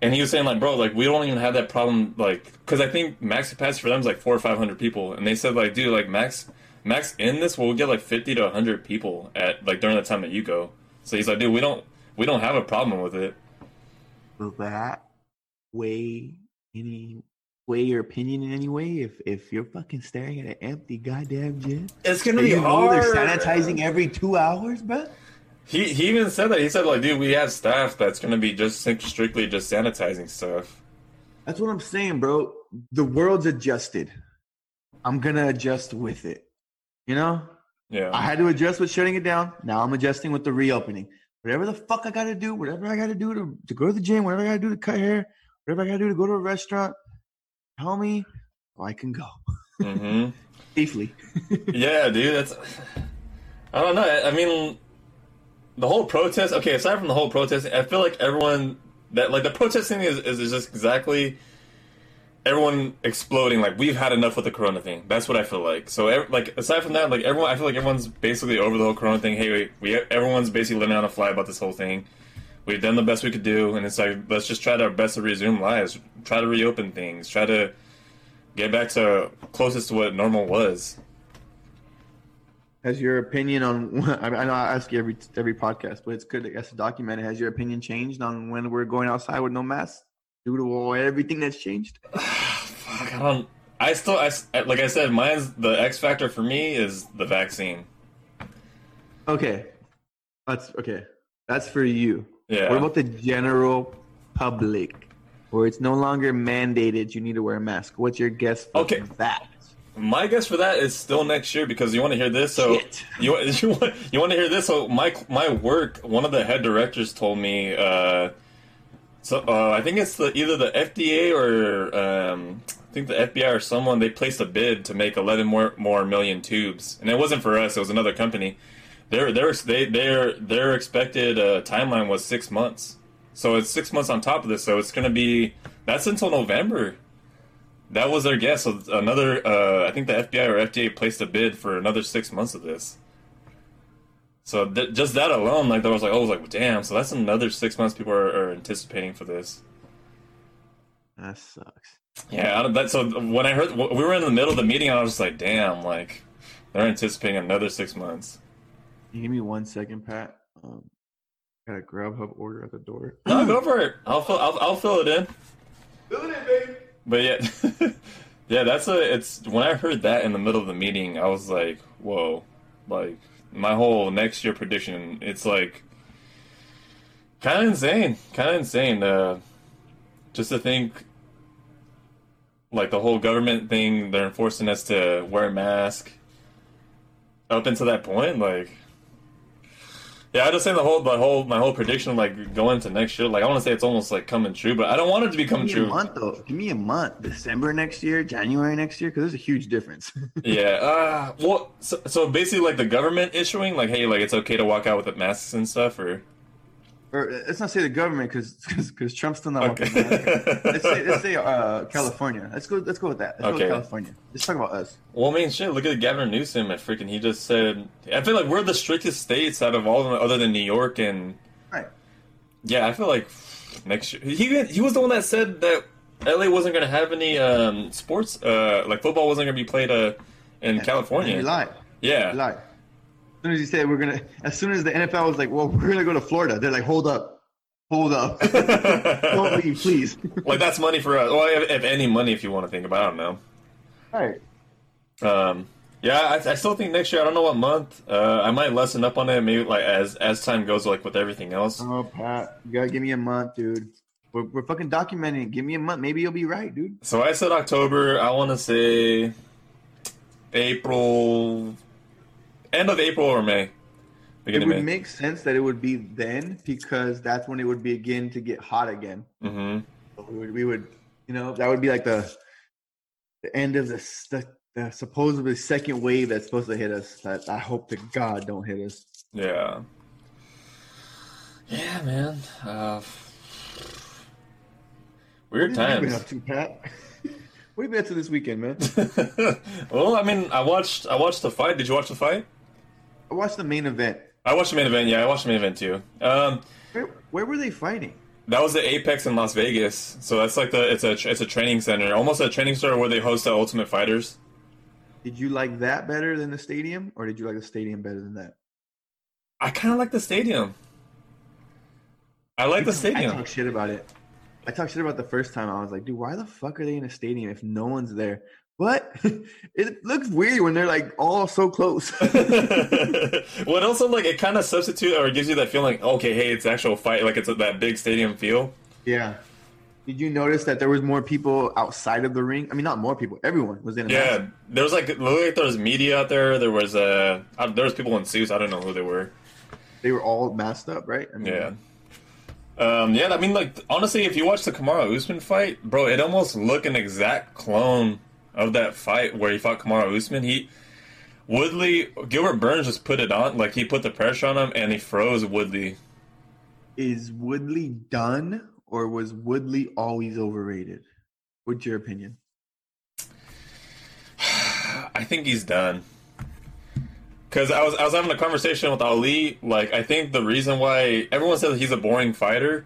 And he was saying like, bro, like we don't even have that problem, like, because I think max capacity for them is like four or five hundred people, and they said like, dude, like max, max in this, we'll get like fifty to hundred people at like during the time that you go. So he's like, dude, we don't, we don't have a problem with it. Will that weigh any weigh your opinion in any way? If if you're fucking staring at an empty goddamn gym, It's gonna be you know they're sanitizing every two hours, bruh. He he even said that. He said like, dude, we have staff that's gonna be just strictly just sanitizing stuff. That's what I'm saying, bro. The world's adjusted. I'm gonna adjust with it. You know, Yeah. I had to adjust with shutting it down. Now I'm adjusting with the reopening. Whatever the fuck I gotta do, whatever I gotta do to, to go to the gym, whatever I gotta do to cut hair, whatever I gotta do to go to a restaurant, tell me I can go mm-hmm. safely. yeah, dude. That's. I don't know. I I mean, the whole protest. Okay, aside from the whole protest, I feel like everyone that like the protesting is is just exactly everyone exploding. Like we've had enough with the Corona thing. That's what I feel like. So like aside from that, like everyone, I feel like everyone's basically over the whole Corona thing. Hey, we, everyone's basically letting on a fly about this whole thing. We've done the best we could do, and it's like let's just try our best to resume lives, try to reopen things, try to get back to closest to what normal was. Has your opinion on? I, know I ask you every every podcast, but it's good. I guess to document it. Has your opinion changed on when we're going outside with no masks due to all- everything that's changed? Fuck, I don't. I still, I, like I said, mine's the X factor for me is the vaccine. Okay, that's okay. That's for you. Yeah. What about the general public, where it's no longer mandated you need to wear a mask? What's your guess for Okay. that? My guess for that is still next year because you want to hear this. So Shit. you you want you want to hear this. So my my work, one of the head directors told me. Uh, so uh, I think it's the either the FDA or um, I think the FBI or someone they placed a bid to make 11 more more million tubes, and it wasn't for us. It was another company. Their their they their their expected uh, timeline was six months. So it's six months on top of this. So it's going to be that's until November. That was their guess. So another, uh, I think the FBI or FDA placed a bid for another six months of this. So th- just that alone, like there was like, oh, I was like, damn. So that's another six months people are, are anticipating for this. That sucks. Yeah, I don't- that. So when I heard we were in the middle of the meeting, I was just like, damn, like they're anticipating another six months. Can you give me one second, Pat? Um, got a Grubhub order at the door. No, go for it. I'll fill. I'll, I'll fill it in. Fill it in, baby. But yeah, yeah, that's a. It's when I heard that in the middle of the meeting, I was like, "Whoa!" Like my whole next year prediction. It's like kind of insane. Kind of insane. Uh, just to think, like the whole government thing, they're enforcing us to wear a mask. Up until that point, like. Yeah, I just say the whole, the whole, my whole prediction, like going into next year, like I want to say it's almost like coming true, but I don't want it to be coming Give me a true. month though. Give me a month. December next year, January next year, because there's a huge difference. Yeah. Uh, well, so, so basically, like the government issuing, like, hey, like it's okay to walk out with the masks and stuff, or or let's not say the government, because because Trump's still not. okay. let's say let's say uh, California. Let's go. Let's go with that. Let's go with California. Let's talk about us. well, I mean, shit. Look at Gavin Newsom. At freaking, he just said. I feel like we're the strictest states out of all of them, other than New York, and Right. yeah, I feel like next year he he was the one that said that LA wasn't going to have any um, sports, uh, like football wasn't going to be played uh, in California. He lied. Yeah. He lied. As soon as he said we're gonna, as soon as the NFL was like, "Well, we're gonna go to Florida," they're like, "Hold up, hold up, don't leave, please." like that's money for us. Well, if, if any money, if you want to think about, it, I don't know. All right. Um, yeah, I, I still think next year. I don't know what month. Uh, I might lessen up on it. Maybe like as as time goes, like with everything else. Oh, Pat, you gotta give me a month, dude. We're, we're fucking documenting. it. Give me a month. Maybe you'll be right, dude. So I said October. I want to say April, end of April or May, It would May. make sense that it would be then because that's when it would begin to get hot again. hmm we would, we would, you know, that would be like the the end of the, the the supposedly second wave that's supposed to hit us. That I hope to God don't hit us. Yeah. Yeah, man. Uh, weird What have you been times. up to, Pat? what have you been up to this weekend, man? well, I mean, I watched. I watched the fight. Did you watch the fight? I watched the main event. I watched the main event. Yeah, I watched the main event too. Um, Where, where were they fighting? That was the Apex in Las Vegas. So that's like the it's a it's a training center, almost a training center where they host the Ultimate Fighters. Did you like that better than the stadium, or did you like the stadium better than that? I kind of like the stadium. I like the stadium. I talk shit about it. I talked shit about the first time. I was like, dude, why the fuck are they in a stadium if no one's there? But it looks weird when they're like all so close. well, also like it kind of substitute or gives you that feeling. Okay, hey, it's actual fight. Like it's that big stadium feel. yeah. Did you notice that there was more people outside of the ring? I mean, not more people. Everyone was in a Yeah, mask. there was like like there was media out there. There was uh, there was people in suits. I don't know who they were. They were all masked up, right? I mean, Yeah. Um, yeah, I mean, like, honestly, if you watch the Kamaru Usman fight, bro, it almost looked an exact clone of that fight where he fought Kamaru Usman. He, Woodley, Gilbert Burns just put it on, like, he put the pressure on him and he froze Woodley. Is Woodley done, or was Woodley always overrated? What's your opinion? I think he's done. Cause I was I was having a conversation with Ali. Like I think the reason why everyone says he's a boring fighter,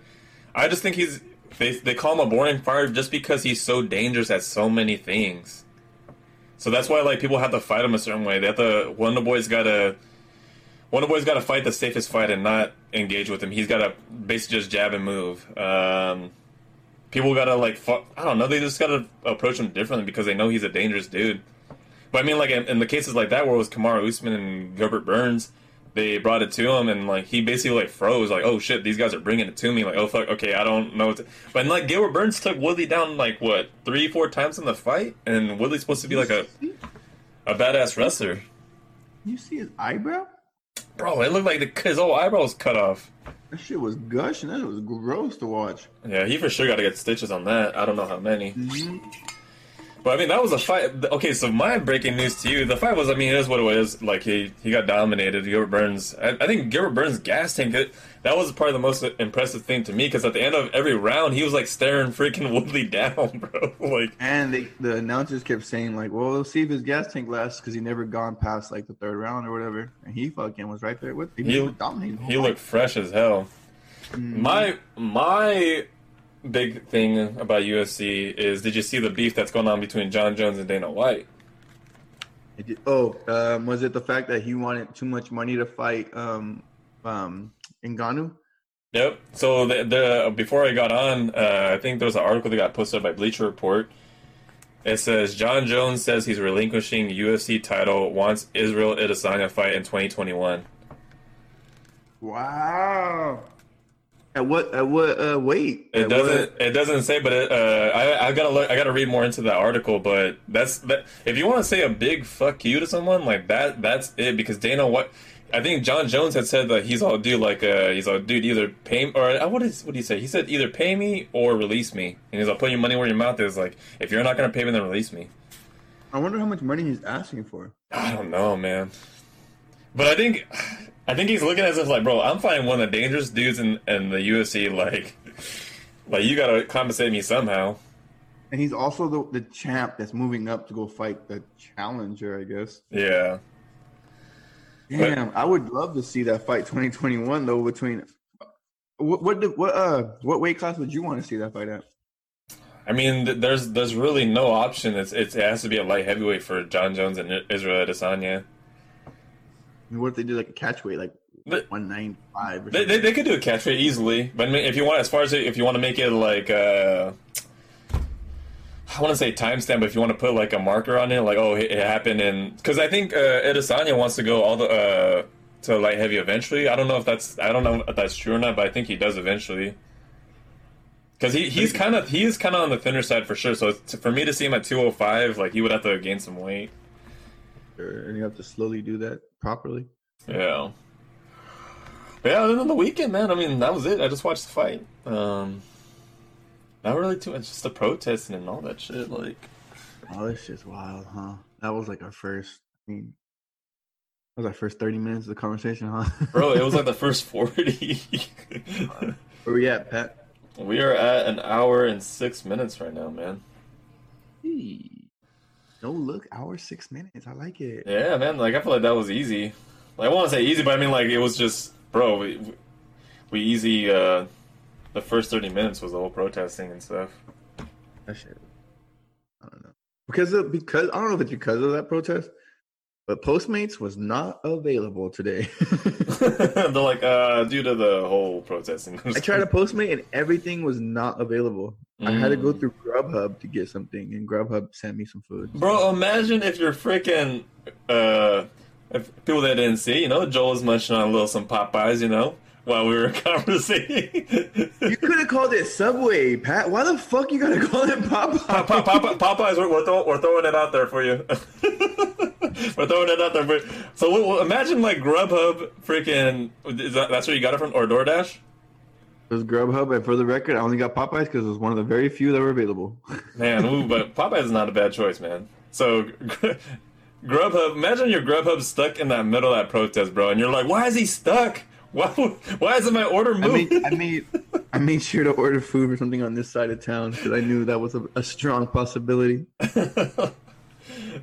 I just think he's they they call him a boring fighter just because he's so dangerous at so many things. So that's why like people have to fight him a certain way. They have to the boys got to one of the boys got to fight the safest fight and not engage with him. He's got to basically just jab and move. Um, people got to like I don't know. They just got to approach him differently because they know he's a dangerous dude. But I mean, like in, in the cases like that where it was Kamaru Usman and Gilbert Burns, they brought it to him, and like he basically like froze, like oh shit, these guys are bringing it to me, like oh fuck, okay, I don't know. What to... But like Gilbert Burns took Woodley down like what three, four times in the fight, and Woodley's supposed to be like a a badass wrestler. You see his eyebrow? Bro, it looked like the, his whole eyebrow was cut off. That shit was gushing. That was gross to watch. Yeah, he for sure got to get stitches on that. I don't know how many. Mm-hmm. But I mean, that was a fight. Okay, so my breaking news to you: the fight was, I mean, it is what it was. Like he he got dominated. Gilbert Burns. I, I think Gilbert Burns' gas tank. It, That was probably the most impressive thing to me because at the end of every round, he was like staring freaking Woodley down, bro. like, and they, the announcers kept saying like, "Well, we'll see if his gas tank lasts," because he never gone past like the third round or whatever. And he fucking was right there with. He, he, he looked fresh as hell. Mm-hmm. My my big thing about UFC is did you see the beef that's going on between Jon Jones and Dana White? Oh, um, was it the fact that he wanted too much money to fight um, um, Ngannou? Yep. So the, the before I got on, uh, I think there was an article that got posted by Bleacher Report. It says Jon Jones says he's relinquishing UFC title wants Israel Adesanya fight in 2021. Wow. At what? At what? Uh, weight? It doesn't. What? It doesn't say, but it, uh, I I gotta look. I gotta read more into that article. But that's that. If you want to say a big fuck you to someone like that, that's it. Because Dana, what I think Jon Jones had said that he's all dude like uh he's all dude either pay me, or uh, what is what did he say? He said either pay me or release me. And he's like put your money where your mouth is. Like if you're not gonna pay me, then release me. I wonder how much money he's asking for. I don't know, man. But I think I think he's looking at us like, bro, I'm fighting one of the dangerous dudes in, in the UFC. Like, like you gotta compensate me somehow. And he's also the, the champ that's moving up to go fight the challenger, I guess. Yeah. Damn, but, I would love to see that fight 2021 though. Between what what what uh what weight class would you want to see that fight at? I mean, there's there's really no option. It's, it's it has to be a light heavyweight for Jon Jones and Israel Adesanya mean, what if they do like a catch weight, like one ninety five? They, they, they could do a catch weight easily, but if you want, as far as if you want to make it like. Uh, I want to say timestamp, but if you want to put like a marker on it, like oh, it, happened in because I think uh, Adesanya wants to go all the uh, to light heavy eventually. I don't know if that's I don't know if that's true or not, but I think he does eventually. Because he, he's kind of he's kind of on the thinner side for sure. So for me to see him at two hundred five, like he would have to gain some weight. Sure, and you have to slowly do that properly. Yeah. Yeah, then than the weekend, man, I mean, that was it. I just watched the fight. Um, not really too much, just the protesting and all that shit. Like, oh, this shit's wild, huh? That was like our first. I mean, that was our first thirty minutes of the conversation, huh? Bro, it was like the first forty. Where we at, Pat? We are at an hour and six minutes right now, man. Hey. No look, hour six minutes. I like it. Yeah, man. Like I feel like that was easy. Like I want to say easy, but I mean like it was just, bro. We, we easy. uh The first thirty minutes was the whole protesting and stuff. That shit. I don't know because of because I don't know if it's because of that protest, but Postmates was not available today. They're like, uh, due to the whole protesting. I tried to Postmate and everything was not available. Mm. I had to go mm. through Grubhub to get something, and Grubhub sent me some food. Bro, imagine if you're freaking uh, if people that didn't see, you know, Joel was munching on a little some Popeyes, you know, while we were conversating. you could have called it Subway, Pat. Why the fuck you gotta call it Popeyes? Pop, pop, Popeyes, we're, we're, throw, we're, throwing it out there for you. we're throwing it out there for. So well, imagine like Grubhub, freaking. Is that, that's where you got it from, or DoorDash? It was Grubhub, and for the record, I only got Popeyes because it was one of the very few that were available. man, ooh, but Popeyes is not a bad choice, man. So, Grubhub, imagine your Grubhub stuck in that middle of that protest, bro, and you're like, why is he stuck? Why, why isn't my order moved? I made, I made, I made sure to order food or something on this side of town because I knew that was a, a strong possibility.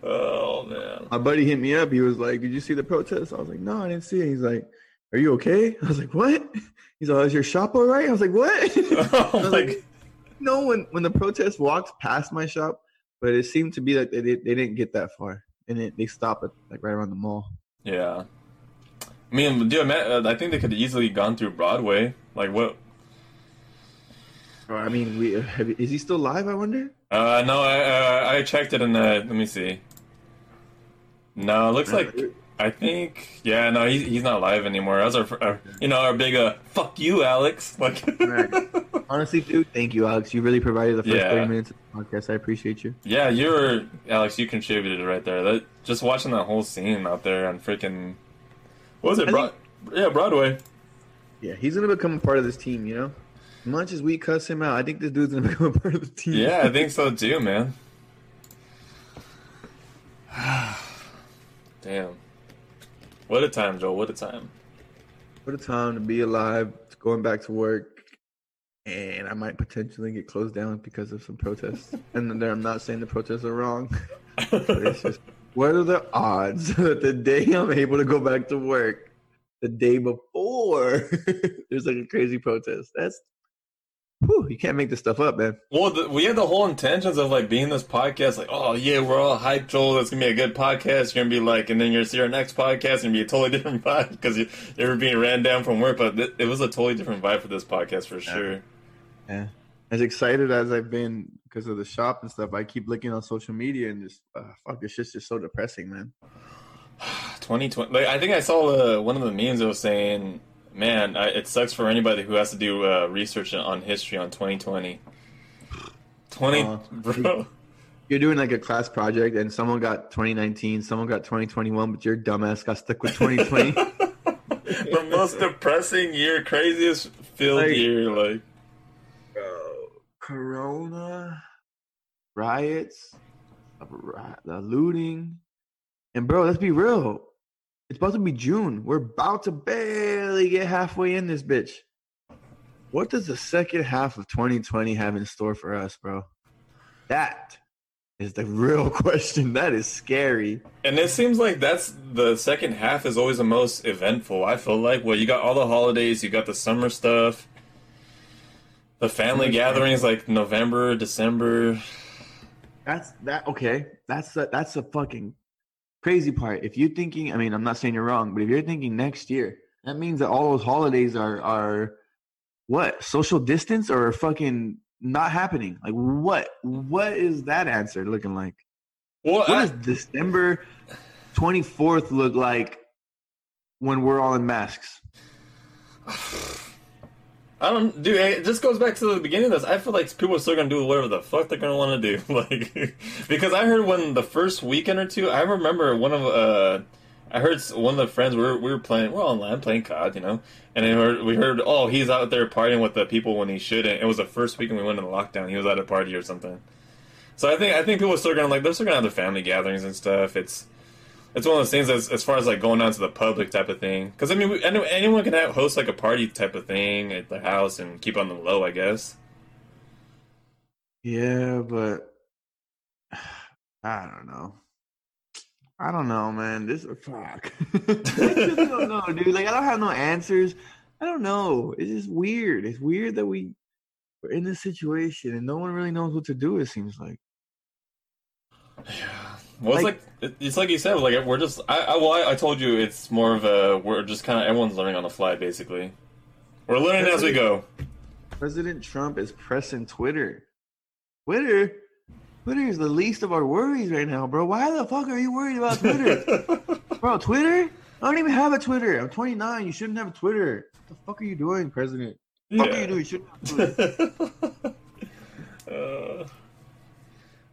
oh man! My buddy hit me up. He was like, "Did you see the protest?" I was like, "No, I didn't see it." He's like, "Are you okay?" I was like, "What?" He's like, "Is your shop all right?" I was like, "What?" Oh, I was like, no, when when the protest walked past my shop, but it seemed to be like they they didn't get that far, and it, they stopped at like right around the mall. Yeah, I mean, dude, I think they could easily gone through Broadway. Like what? Oh, I mean, we have, is he still live? I wonder. Uh, no, I uh, I checked it and uh, let me see. No, it looks like I think, yeah, no, he's, he's not live anymore. That was our, our you know, our big uh, fuck you, Alex. Like. Honestly, dude, thank you, Alex. You really provided the first Yeah. 30 minutes of the podcast. I appreciate you. yeah, you're Alex. You contributed right there. That just watching that whole scene out there on freaking, what was it? I Broad, yeah, Broadway. Yeah, he's gonna become a part of this team. You know, as much as we cuss him out, I think this dude's gonna become a part of the team. Yeah, I think so too, man. Damn. What a time, Joel. What a time. what a time to be alive. It's going back to work, and I might potentially get closed down because of some protests. and then I'm not saying the protests are wrong. It's just, what are the odds that the day I'm able to go back to work, the day before there's like a crazy protest? That's, whew, you can't make this stuff up, man. Well, the, we had the whole intentions of like being this podcast, like, oh yeah, we're all hyped, Joel. It's gonna be a good podcast. You're gonna be like, and then you're see our next podcast and be a totally different vibe because you, you were being ran down from work. But th- it was a totally different vibe for this podcast for sure. Yeah. As excited as I've been because of the shop and stuff, I keep looking on social media and just, uh, fuck, this shit's just so depressing, man. 2020. Like, I think I saw uh, one of the memes that was saying, "Man, I, it sucks for anybody who has to do uh, research on history on 2020." 20, Uh, bro. You're doing like a class project and someone got 2019, someone got 2021, but your dumbass got stuck with 2020. the most depressing year, craziest filled Like- year. Like, Bro, Corona, riots, the the looting, and bro, let's be real. It's about to be June. We're about to barely get halfway in this bitch. What does the second half of 2020 have in store for us, bro? That is the real question. That is scary. and it seems like that's the second half is always the most eventful. I feel like, well, you got all the holidays, you got the summer stuff, the family Mhm. gatherings like November, December. That's that okay. That's the that's a fucking crazy part. If you're thinking, I mean, I'm not saying you're wrong, but if you're thinking next year, that means that all those holidays are are what social distance or fucking not happening. Like what? What is that answer looking like? Well, What I- does December 24th look like when we're all in masks? I don't, dude. It just goes back to the beginning of this. I feel like people are still gonna do whatever the fuck they're gonna want to do, like because I heard when the first weekend or two, I remember one of uh, I heard one of the friends we were we were playing, we're online playing COD, you know, and heard, we heard, oh, he's out there partying with the people when he shouldn't. It was the first weekend we went into lockdown. He was at a party or something. So I think I think people are still gonna like they're still gonna have their family gatherings and stuff. It's it's one of those things as, as far as like going out to the public type of thing. Because I mean, we, any- anyone can have, host like a party type of thing at the house and keep on the low, I guess. Yeah, but I don't know. I don't know, man. This is fuck. I just don't know, dude. Like I don't have no answers. I don't know. It's just weird. It's weird that we we're in this situation and no one really knows what to do. It seems like. Well, it's Like- like, it's like you said, like we're just. I, I well, I, I told you it's more of a we're just kind of everyone's learning on the fly, basically. We're learning as we go. President Trump is pressing Twitter. Twitter. Twitter is the least of our worries right now, bro. Why the fuck are you worried about Twitter? Bro, Twitter? I don't even have a Twitter. I'm 29. You shouldn't have a Twitter. What the fuck are you doing, President? What the fuck are you doing? You shouldn't have Twitter. Uh,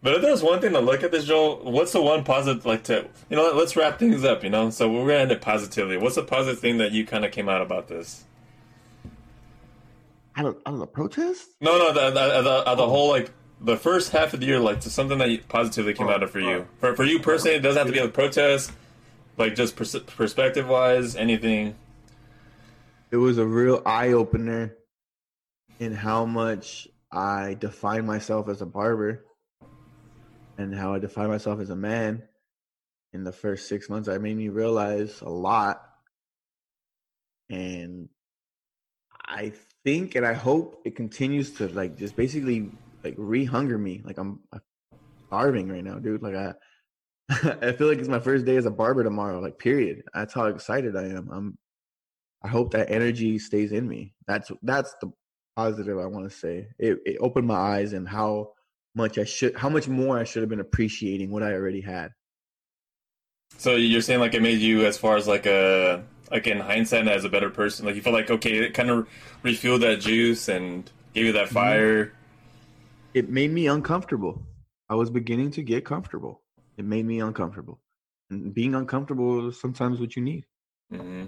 but if there's one thing to look at this, Joel, what's the one positive, like, to, you know, let's wrap things up, you know? So we're going to end it positively. What's the positive thing that you kind of came out about this? Out of, out of the protest? No, no, the, the, the, the whole, like, the first half of the year, like, to something that you positively came Oh, out of for you. oh. For, for you personally, it doesn't have to be a protest, like, just pers- perspective wise, anything. It was a real eye opener in how much I define myself as a barber and how I define myself as a man. In the first six months, I made me realize a lot. And I think and I hope it continues to like just basically like re-hunger me. Like I'm starving right now, dude. Like I I feel like it's my first day as a barber tomorrow. Like period. That's how excited I am. I'm I hope that energy stays in me. That's that's the positive I want to say. It it opened my eyes and how much I should how much more I should have been appreciating what I already had. So you're saying like it made you, as far as like a like in hindsight, as a better person. Like you felt like okay, it kind of refueled that juice and gave you that Mm-hmm. fire. It made me uncomfortable. I was beginning to get comfortable. It made me uncomfortable. And being uncomfortable is sometimes what you need. hmm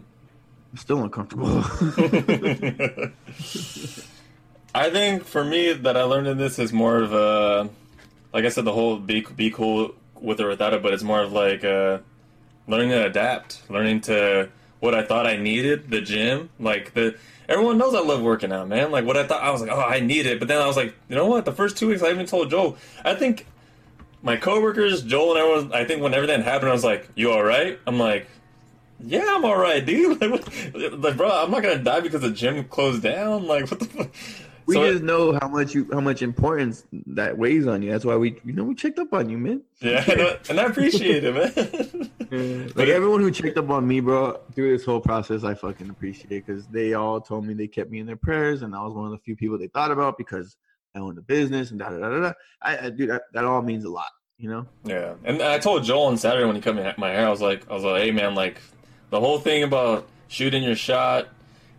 I'm still uncomfortable. I think for me that I learned in this is more of a, like I said, the whole be be cool with or without it, but it's more of like uh, learning to adapt, learning to what I thought I needed, the gym, like the everyone knows I love working out, man. Like what I thought I was like, oh, I need it, but then I was like, you know what? The first two weeks I even told Joel, I think my coworkers, Joel and everyone, I think when everything happened, I was like, you all right? I'm like. Yeah, I'm all right, dude. Like, like, bro, I'm not gonna die because the gym closed down. Like, what the fuck? We So- just know how much you how much importance that weighs on you. That's why we you know we checked up on you, man. Yeah, and I, and I appreciate it, man. Like everyone who checked up on me, bro, through this whole process, I fucking appreciate because they all told me they kept me in their prayers, and I was one of the few people they thought about because I owned a business and da da da da. da. I, I dude, that, that all means a lot, you know. yeah, and I told Joel on Saturday when he cut me my hair, I was like, I was like, hey man, like the whole thing about shooting your shot.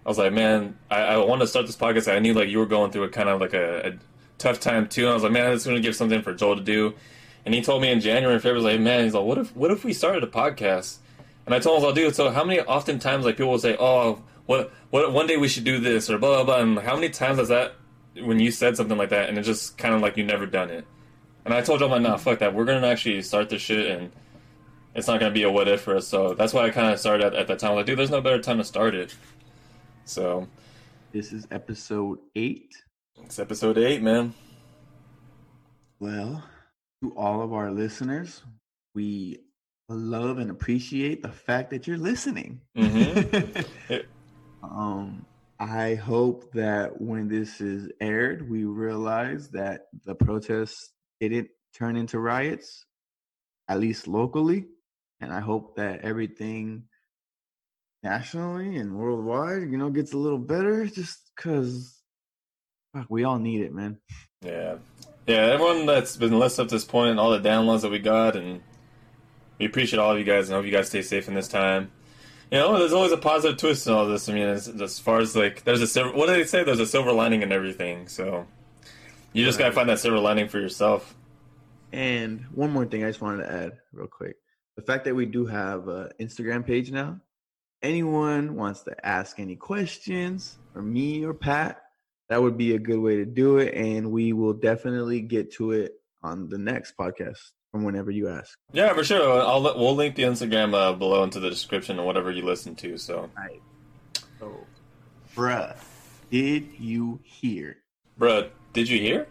I was like, man, I, I wanted to start this podcast. I knew like you were going through a kind of like a, a tough time too. And I was like, man, it's going to give something for Joel to do. And he told me in January and February, like, man, he's like, what if what if we started a podcast? And I told him, I was like, dude, so how many oftentimes like people will say, oh, what what one day we should do this or blah blah blah. And how many times has that when you said something like that and it just kind of like you never done it? And I told you, I'm like, nah, fuck that. We're gonna actually start this shit, and it's not gonna be a what if for us. So that's why I kind of started at, at that time. Like, dude, there's no better time to start it. So This is episode eight. it's episode eight, man. Well, to all of our listeners, we love and appreciate the fact that you're listening. Mhm. um, I hope that when this is aired, we realize that the protests didn't turn into riots, at least locally. And I hope that everything nationally and worldwide, you know, gets a little better just because we all need it, man. Yeah, yeah. Everyone that's been listening up to this point and all the downloads that we got, and we appreciate all of you guys and hope you guys stay safe in this time. You know, there's always a positive twist in all this. I mean, as, as far as like, there's a silver. What do they say? There's a silver lining in everything. So you just gotta find that silver lining for yourself. And one more thing I just wanted to add real quick. The fact that we do have an Instagram page now, anyone wants to ask any questions for me or Pat, that would be a good way to do it. And we will definitely get to it on the next podcast from whenever you ask. Yeah, for sure. I'll let, we'll link the Instagram uh, below into the description or whatever you listen to. So, So, bruh, did you hear? bruh, did you hear?